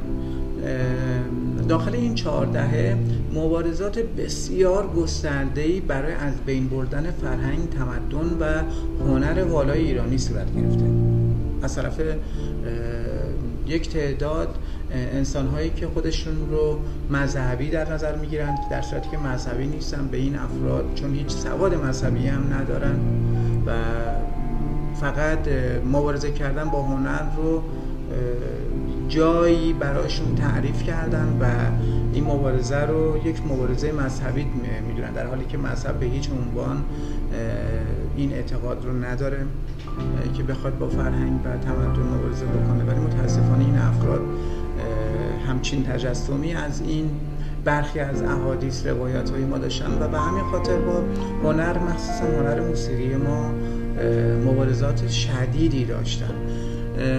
داخل این چهاردهه مبارزات بسیار گستردهی برای از بین بردن فرهنگ تمدن و هنر والای ایرانی صورت گرفته. از طرف یک تعداد انسان هایی که خودشون رو مذهبی در نظر می‌گیرند در صورتی که مذهبی نیستن به این افراد چون هیچ سواد مذهبی هم ندارن و فقط مبارزه کردن با هنر رو جایی براشون تعریف کردن و این مبارزه رو یک مبارزه مذهبی می‌دونن در حالی که مذهب به هیچ عنوان این اعتقاد رو نداره که بخواد با فرهنگ و تمدن مبارزه بکنه. ولی متاسفانه این افراد همچین تجسمی از این برخی از احادیث روایت های ما داشتن و به همین خاطر با هنر مخصوصا هنر موسیقی ما مبارزات شدیدی داشتن.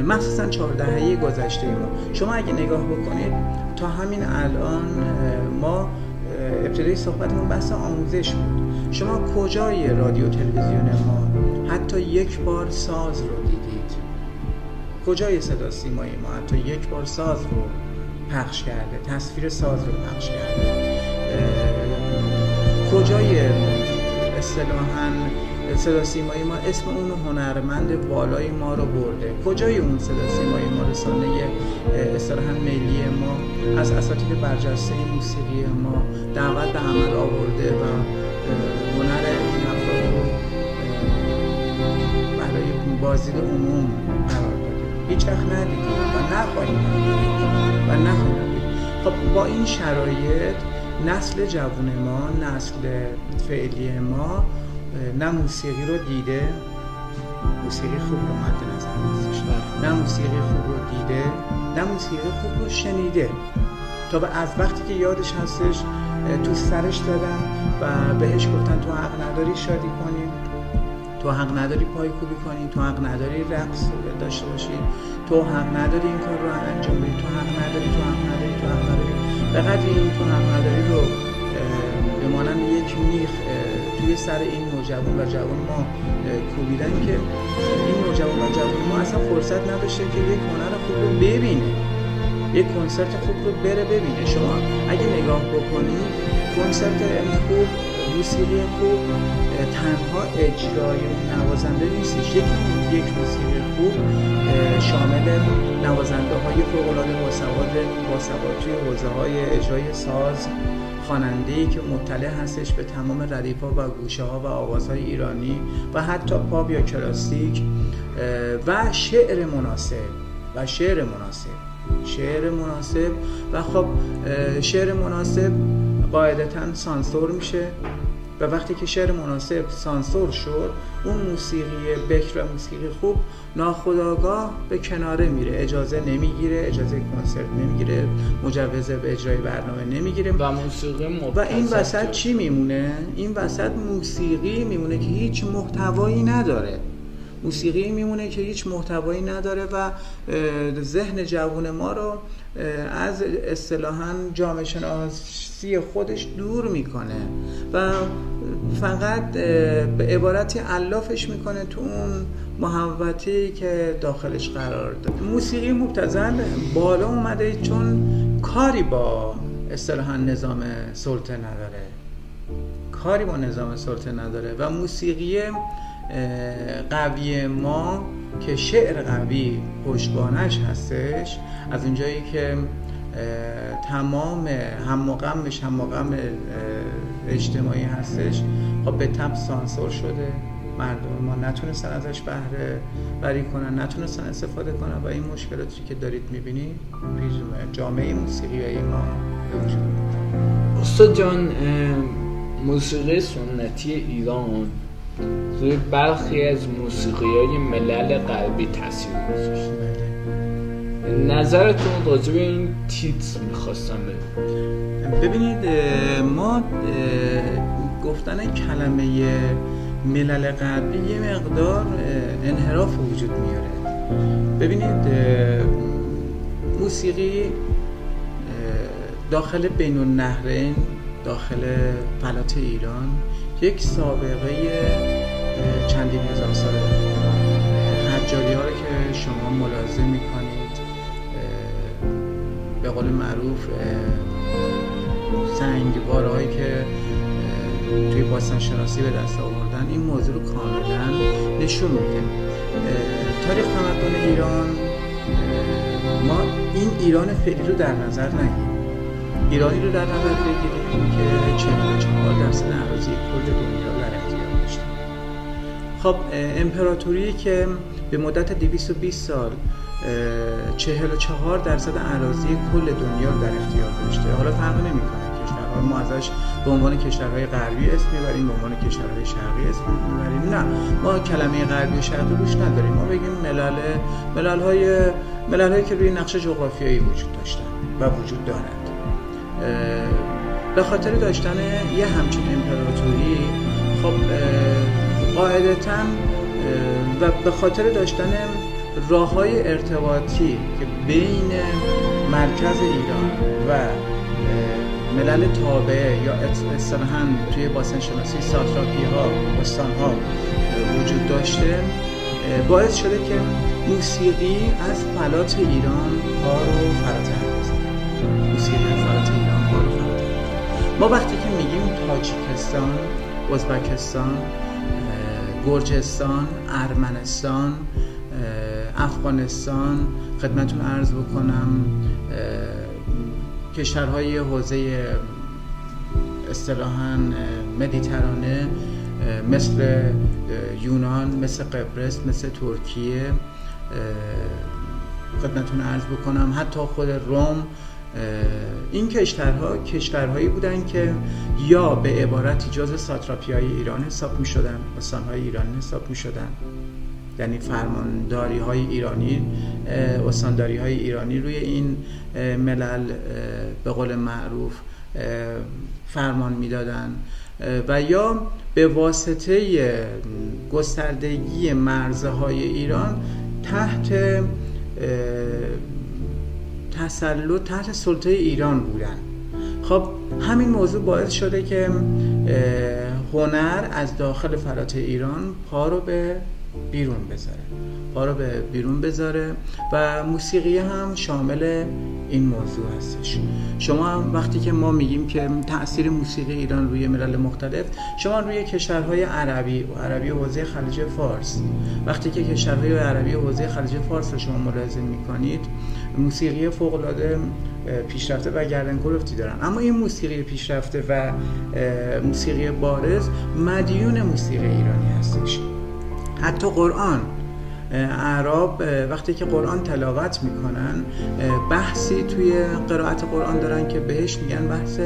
مخصوصا چهار دهه گذشته ما شما اگه نگاه بکنید تا همین الان ما ابتدای صحبتمون بحث آموزش بود. شما کجای رادیو تلویزیون ما حتی یک بار ساز رو دیدید؟ کجای صدا سیمایی ما حتی یک بار ساز رو پخش کرده؟ تصویر ساز رو پخش کرده؟ کجای اصطلاحاً صدا سیمایی ما اسم اون هنرمند والای ما رو برده. کجای اون صدا سیمایی ما؟ رسانه اصطلاحا ملی ما. از اساتید برجسته موسیقی ما. دعوت به عمل آورده و هنر این افراد رو برای بازدید عموم هیچ وقت ندیدیم و نخواهیم و نخواهیم خب با این شرایط نسل جوون ما نسل فعلی ما نه موسیقی رو دیده. موسیقی خوب رو مد نظر نه موسیقی خوب رو دیده. نه موسیقی خوب رو شنیده. تا به از وقتی که یادش هستش تو سرش دادن و بهش گفتن تو حق نداری شادی کنی. تو حق نداری پای کوبی کنی. تو حق نداری رقص داشته باشی. تو حق نداری این کار رو انجام بدی. تو حق نداری تو حق نداری تو حق نداری. به قدری این تو حق نداری رو به مانند یک میخ توی سر این نوجوان و جوان ما کوبیدن که این نوجوان و جوان ما اصلا فرصت نداشته که یک هنر خوب رو ببینه. یک کنسرت خوب رو بره ببینه. شما اگه نگاه بکنید کنسرت خوب موسیقی خوب تنها اجرای نوازنده نیستش. یک یک موسیقی خوب شامل نوازنده های فوق العاده باسواد باسواد توی حوزه های اجرای ساز خواننده که مطلع هستش به تمام ردیف ها و گوشه ها و آوازهای ایرانی و حتی پاپ یا کلاسیک و شعر مناسب و شعر مناسب شعر مناسب. و خب شعر مناسب قاعدتا سانسور میشه. و وقتی که شعر مناسب سانسور شد اون موسیقی بکر و موسیقی خوب ناخداگاه به کناره میره. اجازه نمی‌گیره اجازه کنسرت نمی‌گیره مجوز به اجرای برنامه نمی‌گیره. و موسیقی و این وسط چی میمونه؟ این وسط موسیقی میمونه که هیچ محتوایی نداره. موسیقی میمونه که هیچ محتوایی نداره و ذهن جوون ما رو از اصطلاحا جامعه شناسی خودش دور می‌کنه و فقط به عبارتی علافش می‌کنه تو اون محوطی که داخلش قرار داره موسیقی مبتزل بالا اومده چون کاری با اصطلاحا نظام سلطه نداره. کاری با نظام سلطه نداره و موسیقی قوی ما که شعر قوی پشتبانش هستش. از اونجایی که تمام هم غمش هم غم اجتماعی هستش خب به تب سانسور شده. مردم ما نتونستن ازش بهره بری کنن نتونستن استفاده کنن و این مشکلاتی که دارید می‌بینید جامعه موسیقی ما. استاد جان موسیقی سنتی ایران روی برخی از موسیقی های ملل غربی تاثیر گذاشته نظرتون راجع به این تیتر می‌خواستم ببینید ما گفتن کلمه ملل غربی یه مقدار انحراف وجود میاره. ببینید موسیقی داخل بین النهرین داخل فلات ایران یک سابقه چندین هزار ساله. حجاری ها که شما ملاحظه می‌کنید به قول معروف هایی که توی باستان شناسی به دست آوردن این موضوع رو کاملا نشون میده. تاریخ تمدن ایران ما این ایران فعلی رو در نظر نگیریم. ایرانی رو در نظر بگیریم که 44 درصد اراضی کل دنیا در اختیار داشته خب امپراتوری که به مدت 220 سال 44 درصد اراضی کل دنیا رو در اختیار داشته. حالا فرق نمی‌کنه کشورها ما ازش به عنوان کشورهای غربی اسم می‌بریم به عنوان کشورهای شرقی اسم می‌بریم. نه ما کلمه غربی و شرقی روش نداریم. ما بگیم ملل ملل های ملل هایی که روی نقشه جغرافیایی وجود داشتن و وجود دارند به خاطر داشتن یه همچین امپراتوری خب قاعدتا و به خاطر داشتن راه های ارتباطی که بین مرکز ایران و ملل تابعه یا اصطلاحا توی باسن شناسی ساتراپی ها بستان ها وجود داشته باعث شده که موسیقی از فلات ایران ها رو فراتر موسیقی از فلات ایران. ما وقتی که میگیم تاجیکستان ازبکستان گرجستان ارمنستان افغانستان خدمتون عرض بکنم کشورهای حوزه اصطلاحا مدیترانه مثل یونان مثل قبرس مثل ترکیه خدمتون عرض بکنم. حتی خود روم این کشورها کشورهایی بودن که یا به عبارت جز ساتراپی های ایران حساب می شدن های ایران حساب می شدن یعنی فرمانداری های ایرانی استانداری های ایرانی روی این ملل به قول معروف فرمان می‌دادن. و یا به واسطه گستردگی مرزهای ایران تحت تسلط تحت سلطه ایران بودن. خب همین موضوع باعث شده که هنر از داخل فرات ایران پا رو به بیرون بذاره. پا رو به بیرون بذاره و موسیقی هم شامل این موضوع هستش. شما وقتی که ما میگیم که تاثیر موسیقی ایران روی ملل مختلف شما روی کشورهای عربی و عربی حوزه خلیج فارس وقتی که کشورهای عربی حوزه خلیج فارس رو شما ملاحظه می‌کنید موسیقی فوق العاده پیشرفته و گردن کلفتی دارن. اما این موسیقی پیشرفته و موسیقی بارز مدیون موسیقی ایرانی هستش. حتی قرآن اعراب وقتی که قرآن تلاوت می‌کنن بحثی توی قرائت قرآن دارن که بهش میگن بحث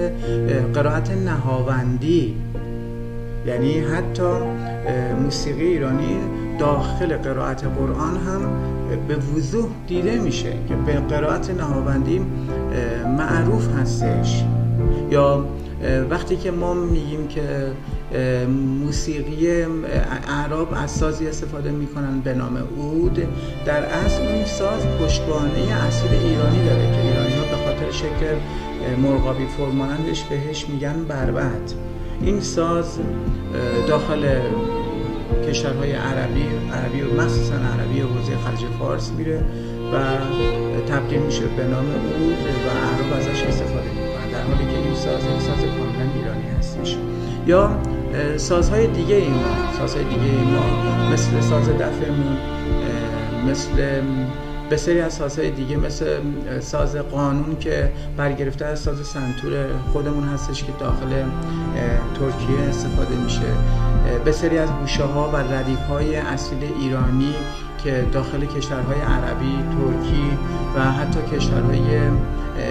قرائت نهاوندی. یعنی حتی موسیقی ایرانی داخل قرائت قرآن هم به وضوح دیده میشه که به قرائت نهاوندی معروف هستش. یا وقتی که ما میگیم که موسیقی اعراب از سازی استفاده می‌کنن به نام اود در اصل اون ساز پشتبانه اصیل ایرانی داره که ایرانی ها به خاطر شکل مرغابی فرمانندش بهش میگن بربت. این ساز داخل کشورهای عربی عربی و مخصوصا عربی حوزه خلیج فارس میره و تبدیل میشه به نام اود و اعراب ازش استفاده می‌کنن. در حالی که این ساز این ساز کاملا ایرانی هستش یا سازهای دیگه این ما سازهای دیگه این ما مثل ساز دفمون مثل بسیاری از سازهای دیگه مثل ساز قانون که برگرفته از ساز سنتور خودمون هستش که داخل ترکیه استفاده میشه. بسیاری از گوشه ها و ردیف های اصیل ایرانی که داخل کشورهای عربی، ترکی و حتی کشورهای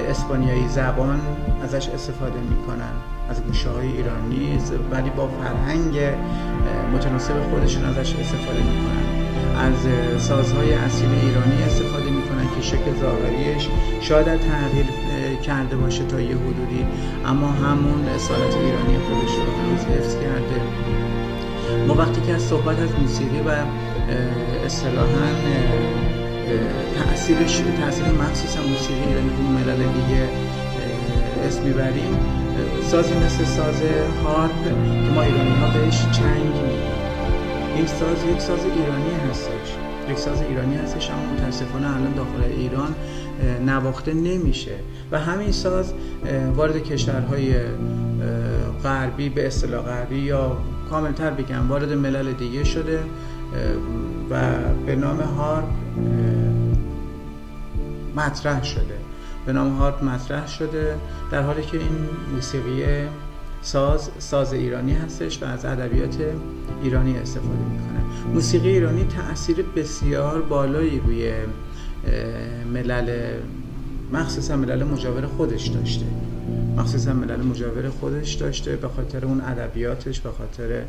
اسپانیایی زبان ازش استفاده می‌کنن از گوشه های ایرانی ولی با فرهنگ متناسب خودشون ازش استفاده می‌کنن. از سازهای اصیل ایرانی استفاده می‌کنن که شکل ظاهریش شاید تغییر کرده باشه تا یه حدودی اما همون اصالت ایرانی خودش رو حفظ کرده. ما وقتی که از صحبت از موسیقی و اصطلاحا تاثیرش تاثیر مخصوصا موسیقی ایرانی تو ملل دیگه اسم می‌بریم سازی مثل ساز هارپ که ما ایرانی ها بهش چنگ این ساز یک ساز ایرانی هستش. یک ساز ایرانی هستش اما متاسفانه الان داخل ایران نواخته نمیشه. و همین ساز وارد کشورهای غربی به اصطلاح غربی یا کاملتر بگم. وارد ملل دیگه شده و به نام هارپ مطرح شده. به نام هارپ مطرح شده در حالی که این موسیقی ساز ساز ایرانی هستش و از ادبیات ایرانی استفاده می‌کنه. موسیقی ایرانی تاثیر بسیار بالایی روی ملل مخصوصا ملل مجاور خودش داشته. مخصوصا ملل مجاور خودش داشته به خاطر اون ادبیاتش به خاطر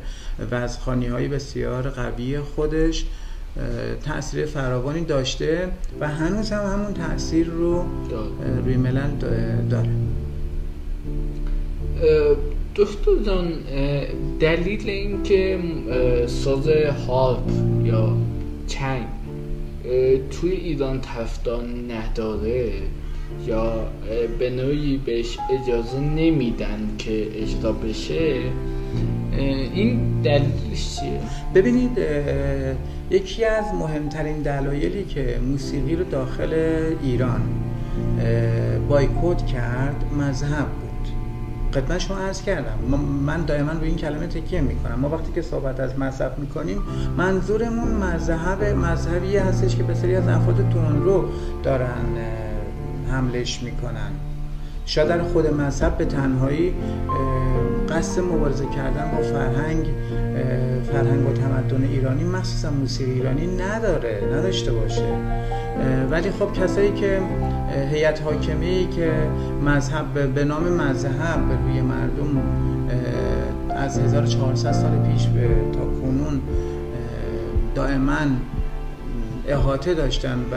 وزخانی های بسیار قوی خودش تاثیر فراوانی داشته و هنوز هم همون تاثیر رو روی ملل داره. دکتر جان دلیل اینکه ساز هارپ یا چنگ توی ایران تفدان نداره یا به نوعی بهش اجازه نمیدن که اجرا بشه این دلیلش چیه؟ ببینید یکی از مهمترین دلایلی که موسیقی رو داخل ایران بایکوت کرد مذهب بود خدمت شما عرض کردم من دائما روی این کلمه تکیه می‌کنم ما وقتی که صحبت از مذهب می‌کنیم منظورمون مذهب مذهبی هستش که بسیاری از افراد رو دارن حملش می‌کنن. شاید در خود مذهب به تنهایی قصد مبارزه کردن با فرهنگ فرهنگ و تمدن ایرانی مخصوصا موسیقی ایرانی نداره نداشته باشه. ولی خب کسایی که هیئت حاکمی که مذهب به نام مذهب روی مردم از 1400 سال پیش به تا کنون دائما احاطه داشتن و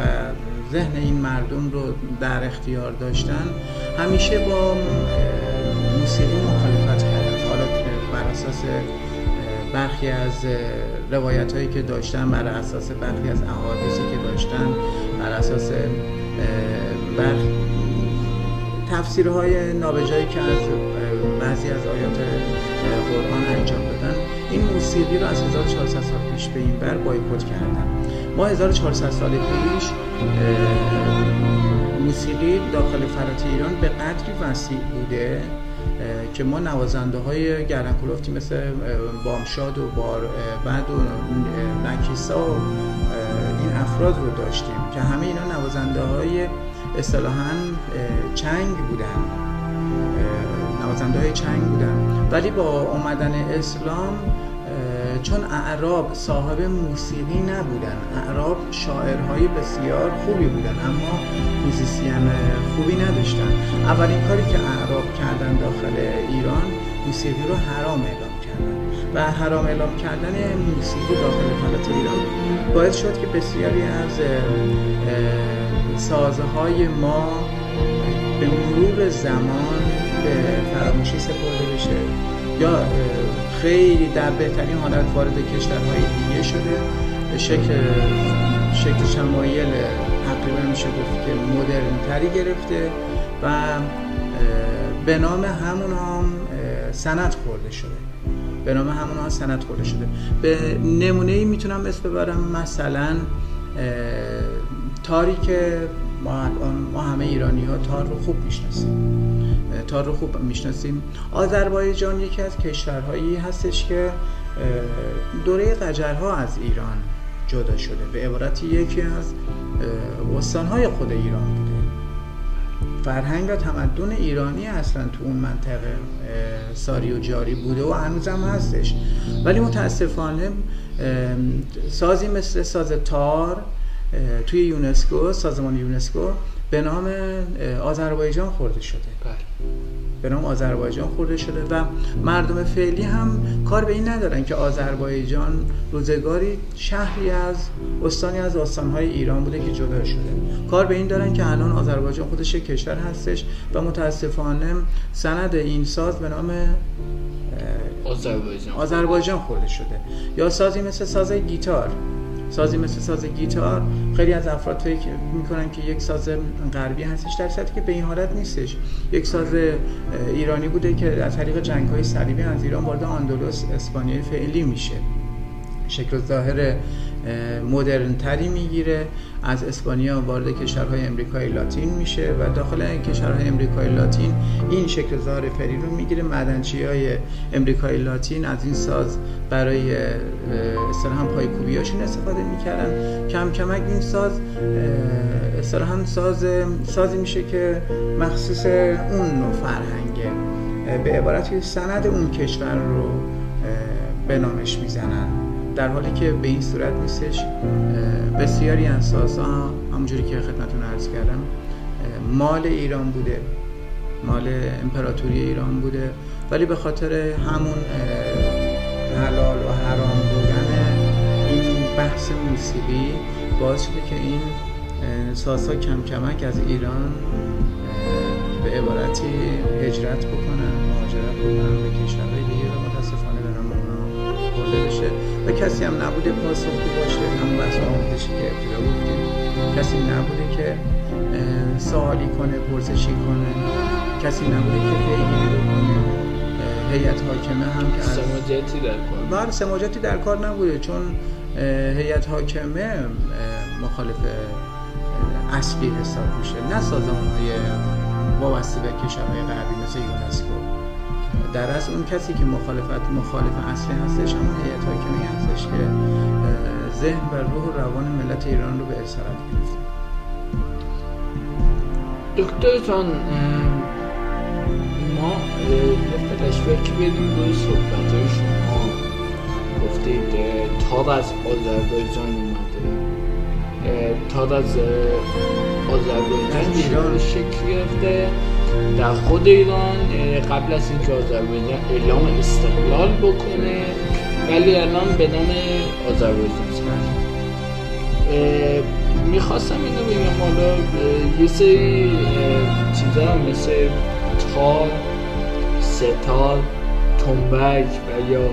ذهن این مردم رو در اختیار داشتن همیشه با موسیقی مخالفت کردن. حالا بر اساس برخی از روایت هایی که داشتن بر اساس برخی از احادیثی که داشتن بر اساس برخی تفسیرهای نابجایی که از بعضی از آیات قرآن انجام دادن موسیقی رو از 1400 سال پیش به این بر بایکوت کردن. ما 1400 سال پیش موسیقی داخل فرات ایران به قدری وسیع بوده که ما نوازنده های گردن مثل بامشاد و بار بعد و نکیسا و این افراد رو داشتیم که همه اینا نوازنده های اصطلاحا چنگ بودن. نوازنده های چنگ بودن. ولی با اومدن اسلام چون اعراب صاحب موسیقی نبودن اعراب شاعرهای بسیار خوبی بودن اما موزیسین خوبی نداشتن. اولین کاری که اعراب کردن داخل ایران موسیقی رو حرام اعلام کردن. و حرام اعلام کردن موسیقی داخل فلات ایران باعث شد که بسیاری از سازهای ما به مرور زمان به فراموشی سپرده بشه. یا خیلی در بهترین حالت وارد کشورهای دیگه شده. شکل شکل شمایل تقریبا میشه گفت که مدرن تری گرفته و به نام همون هم سند خورده شده. به نام همون هم سند خورده شده. به نمونه ای می‌تونم اسم ببرم مثلا تاری که ما ما همه ایرانی ها تار رو خوب می‌شناسیم. تار رو خوب می‌شناسیم. آذربایجان یکی از کشورهایی هستش که دوره قجرها از ایران جدا شده. به عبارت یکی از استانهای خود ایران بوده. فرهنگ و تمدن ایرانی اصلا تو اون منطقه ساری و جاری بوده و هنوزم هستش. ولی متاسفانه سازی مثل ساز تار توی یونسکو سازمان یونسکو به نام آذربایجان خورده شده. بله. به نام آذربایجان خورده شده و مردم فعلی هم کار به این ندارن که آذربایجان روزگاری شهری از استانی از استانهای ایران بوده که جدا شده. کار به این دارن که الان آذربایجان خودش کشور هستش و متاسفانه سند این ساز به نام آذربایجان. آذربایجان خورده شده. یا سازی مثل ساز گیتار. سازی مثل ساز گیتار. خیلی از افراد فکر می‌کنن که یک ساز غربی هستش در صورتی که به این حالت نیستش. یک ساز ایرانی بوده که از طریق جنگ های صلیبی از ایران وارد آندلس اسپانیایی فعلی میشه. شکل ظاهر مدرن تری می‌گیره. از اسپانیا وارد کشورهای امریکای لاتین میشه و داخل کشورهای امریکای لاتین این شکل ظاهر فری رو می‌گیره. معدنچی های امریکای لاتین از این ساز برای هم پای هاشون استفاده می‌کردن. کم کمک این ساز هم ساز سازی میشه که مخصوص اون نوع فرهنگه. به عبارتی سند اون کشور رو به نامش می‌زنن. در حالی که به این صورت نیستش بسیاری از سازها همونجوری که خدمتون عرض کردم مال ایران بوده مال امپراتوری ایران بوده ولی به خاطر همون حلال و حرام بودن این بحث موسیقی باعث شده که این سازها کم کمک از ایران به عبارتی هجرت بکنن مهاجرت بکنن به کشورهای بشه و کسی هم نبوده پاسخگو باشه. همون بحث آموزشی که ابتدا گفتیم. کسی نبوده که سوالی کنه پرسشی کنه. کسی نبوده که پیگیری بکنه هیئت حاکمه هم که سماجتی در کار بله سماجتی در کار نبوده. چون هیئت حاکمه مخالف اصلی حساب میشه. نه سازمان های وابسته به کشورهای غربی مثل یونسکو. در از اون کسی که مخالفت مخالف اصلی هستش همون هیئت حاکمی هستش که ذهن و روح و روان ملت ایران رو به اسارت گرفته. دکتر جان ما یه فلشبک بدیم روی صحبت های شما. گفتید تاب از آذربایجان اومده. تاب از آذربایجان ایران. شکل گرفته؟ در خود ایران قبل از اینکه آذربایجان اعلام استقلال بکنه ولی الان به نام آذربایجان می‌خواستم اینو بگم حالا یه سری چیزا مثل تار ستار تنبک و یا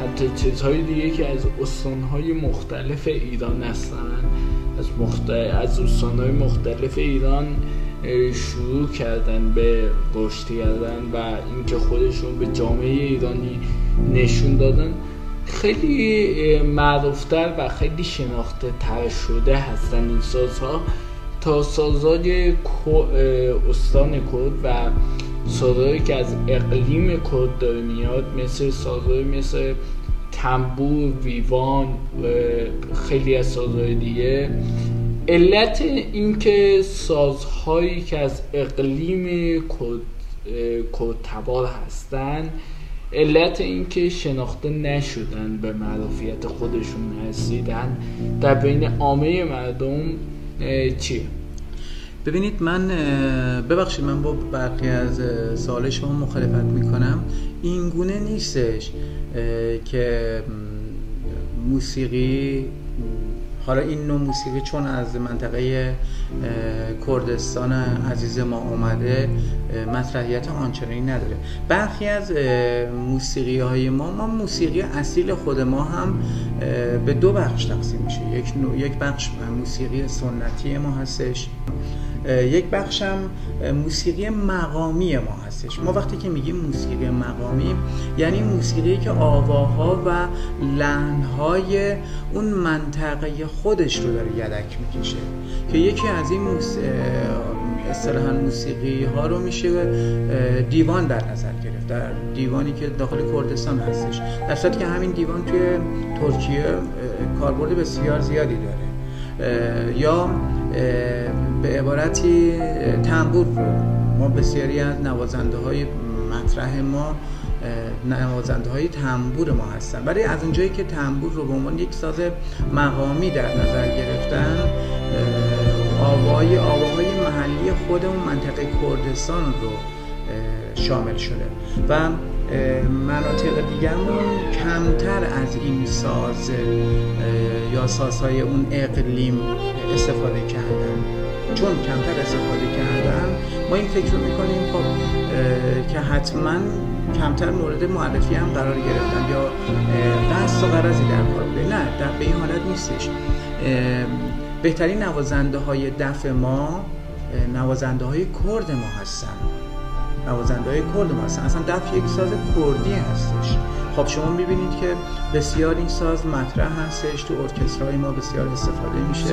حتی چیزهای دیگه که از استانهای مختلف ایران هستن از, مختلف از استانهای مختلف ایران شروع کردن به رشد کردن و اینکه خودشون به جامعه ایرانی نشون دادن خیلی معروفتر و خیلی شناخته تر شده هستن این سازها. تا سازهای استان کرد و سازهایی که از اقلیم کرد داره میاد مثل سازهای مثل تنبور ویوان خیلی از سازهای دیگه علت اینکه سازهایی که از اقلیم کدتبار هستن علت اینکه شناخته نشدن به معرفیت خودشون رسیدن در بین عامه مردم چیه؟ ببینید من ببخشید من با برخی از سوال شما مخالفت می‌کنم. این گونه نیستش که موسیقی حالا این نوع موسیقی چون از منطقه کردستان عزیز ما اومده مطرحیت آنچنانی نداره. برخی از موسیقی های ما ما موسیقی اصیل خود ما هم به دو بخش تقسیم میشه. یک, یک بخش موسیقی سنتی ما هستش. یک بخشم موسیقی مقامی ما هستش. ما وقتی که میگیم موسیقی مقامی یعنی موسیقی که آواها و لحنهای اون منطقه خودش رو داره یدک می‌کشه. که یکی از این موس... موسیقی ها رو میشه دیوان در نظر گرفت. در دیوانی که داخل کردستان هستش. در که همین دیوان توی ترکیه کاربرد بسیار زیادی داره. یا به عبارتی تنبور رو. ما بسیاری از نوازنده های مطرح ما نوازنده های تنبور ما هستن. ولی از اونجایی که تنبور رو به عنوان یک ساز مقامی در نظر گرفتن آوای آواهای محلی خودمون منطقه کردستان رو شامل شده. و مناطق دیگرمون کمتر از این ساز یا سازهای اون اقلیم استفاده کردن. چون کمتر استفاده کردن ما این فکر رو می‌کنیم خب که حتما کمتر مورد معرفی هم قرار گرفتن یا قصد و قرضی در کار بوده نه در به این حالت نیستش. بهترین نوازنده های دف ما نوازنده های کرد ما هستن. نوازنده های کرد ما هستن. اصلا دف یک ساز کردی هستش. خب شما می‌بینید که بسیار این ساز مطرح هستش تو ارکسترهای ما بسیار استفاده میشه.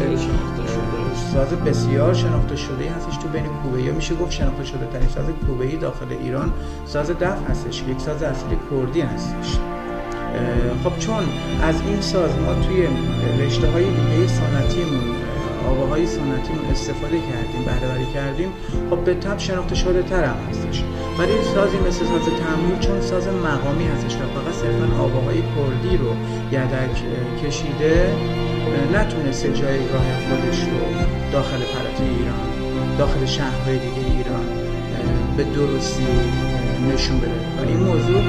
ساز بسیار شناخته شده هستش تو بین کوبه میشه گفت شناخته شده ترین ساز کوبه داخل ایران ساز دف هستش یک ساز اصلی کردی هستش. خب چون از این ساز ما توی رشته های دیگه سنتیمون آواهای سنتیمون استفاده کردیم بهره کردیم خب به تب شناخته شده تر هم هستش. ولی سازی مثل ساز تنبور چون ساز مقامی هستش و فقط صرفا آواهای کردی رو یدک کشیده نتونسته راه خودش رو داخل پرت ایران داخل شهرهای دیگه ایران به درستی نشون بده. و این موضوع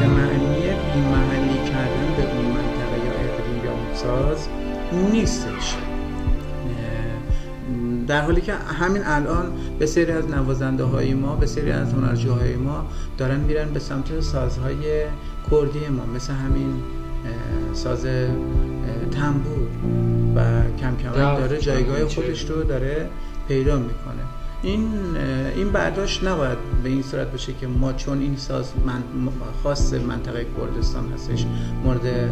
به معنی بیمحلی کردن به اون منطقه یا اقلیم یا ساز نیستش. در حالی که همین الان به سری از نوازنده های ما به سری از هنرجوهای ما دارن میرن به سمت سازهای کردی ما مثل همین ساز تنبور و کم کم داره جایگاه خودش رو داره پیدا می‌کنه. این این برداشت نباید به این صورت باشه که ما چون این ساز من خاص منطقه کردستان هستش مورد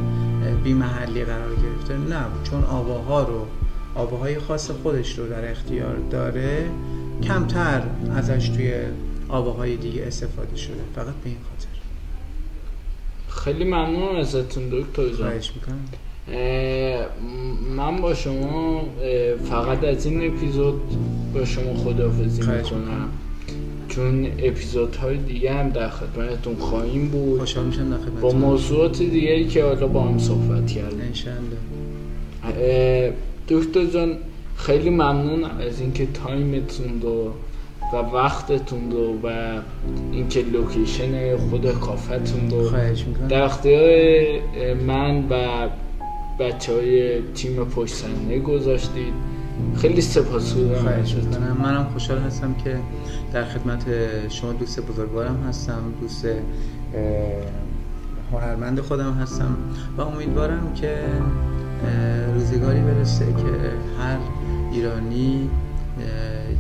بیمحلی قرار گرفته. نه چون آواها رو آواهای خاص خودش رو در اختیار داره کمتر ازش توی آواهای دیگه استفاده شده. فقط به این خاطر. خیلی ممنون ازتون دکتر جان. می‌کنم. من با شما فقط از این اپیزود با شما خداحافظی می‌کنم. چون اپیزودهای دیگه هم در خدمتتون خواهیم بود. خوشحال میشم در با موضوعات دیگه که حالا با هم صحبت کردیم. انشالله دکتر جان خیلی ممنون از اینکه time تون رو و وقتتون رو و اینکه location خود کافه‌تون رو در اختیار من و بچه های تیم پشت صحنه گذاشتید خیلی سپاسگزارم. می‌کنم منم خوشحال هستم که در خدمت شما دوست بزرگوارم هستم دوست هنرمند خودم هستم و امیدوارم که روزگاری برسه که هر ایرانی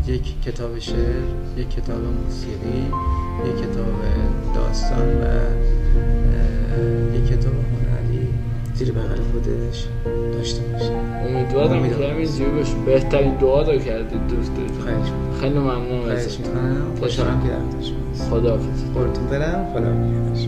یک کتاب شعر یک کتاب موسیقی یک کتاب داستان و یک کتاب زیر بغل خودش داشته باشه امیدوارم. که همینجوری باشه بهترین دعا رو کردید دوستتون خواهش می‌کنم. خیلی ممنون ازتون. خوشحالم که. خداحافظ. قربونتون برم. خدا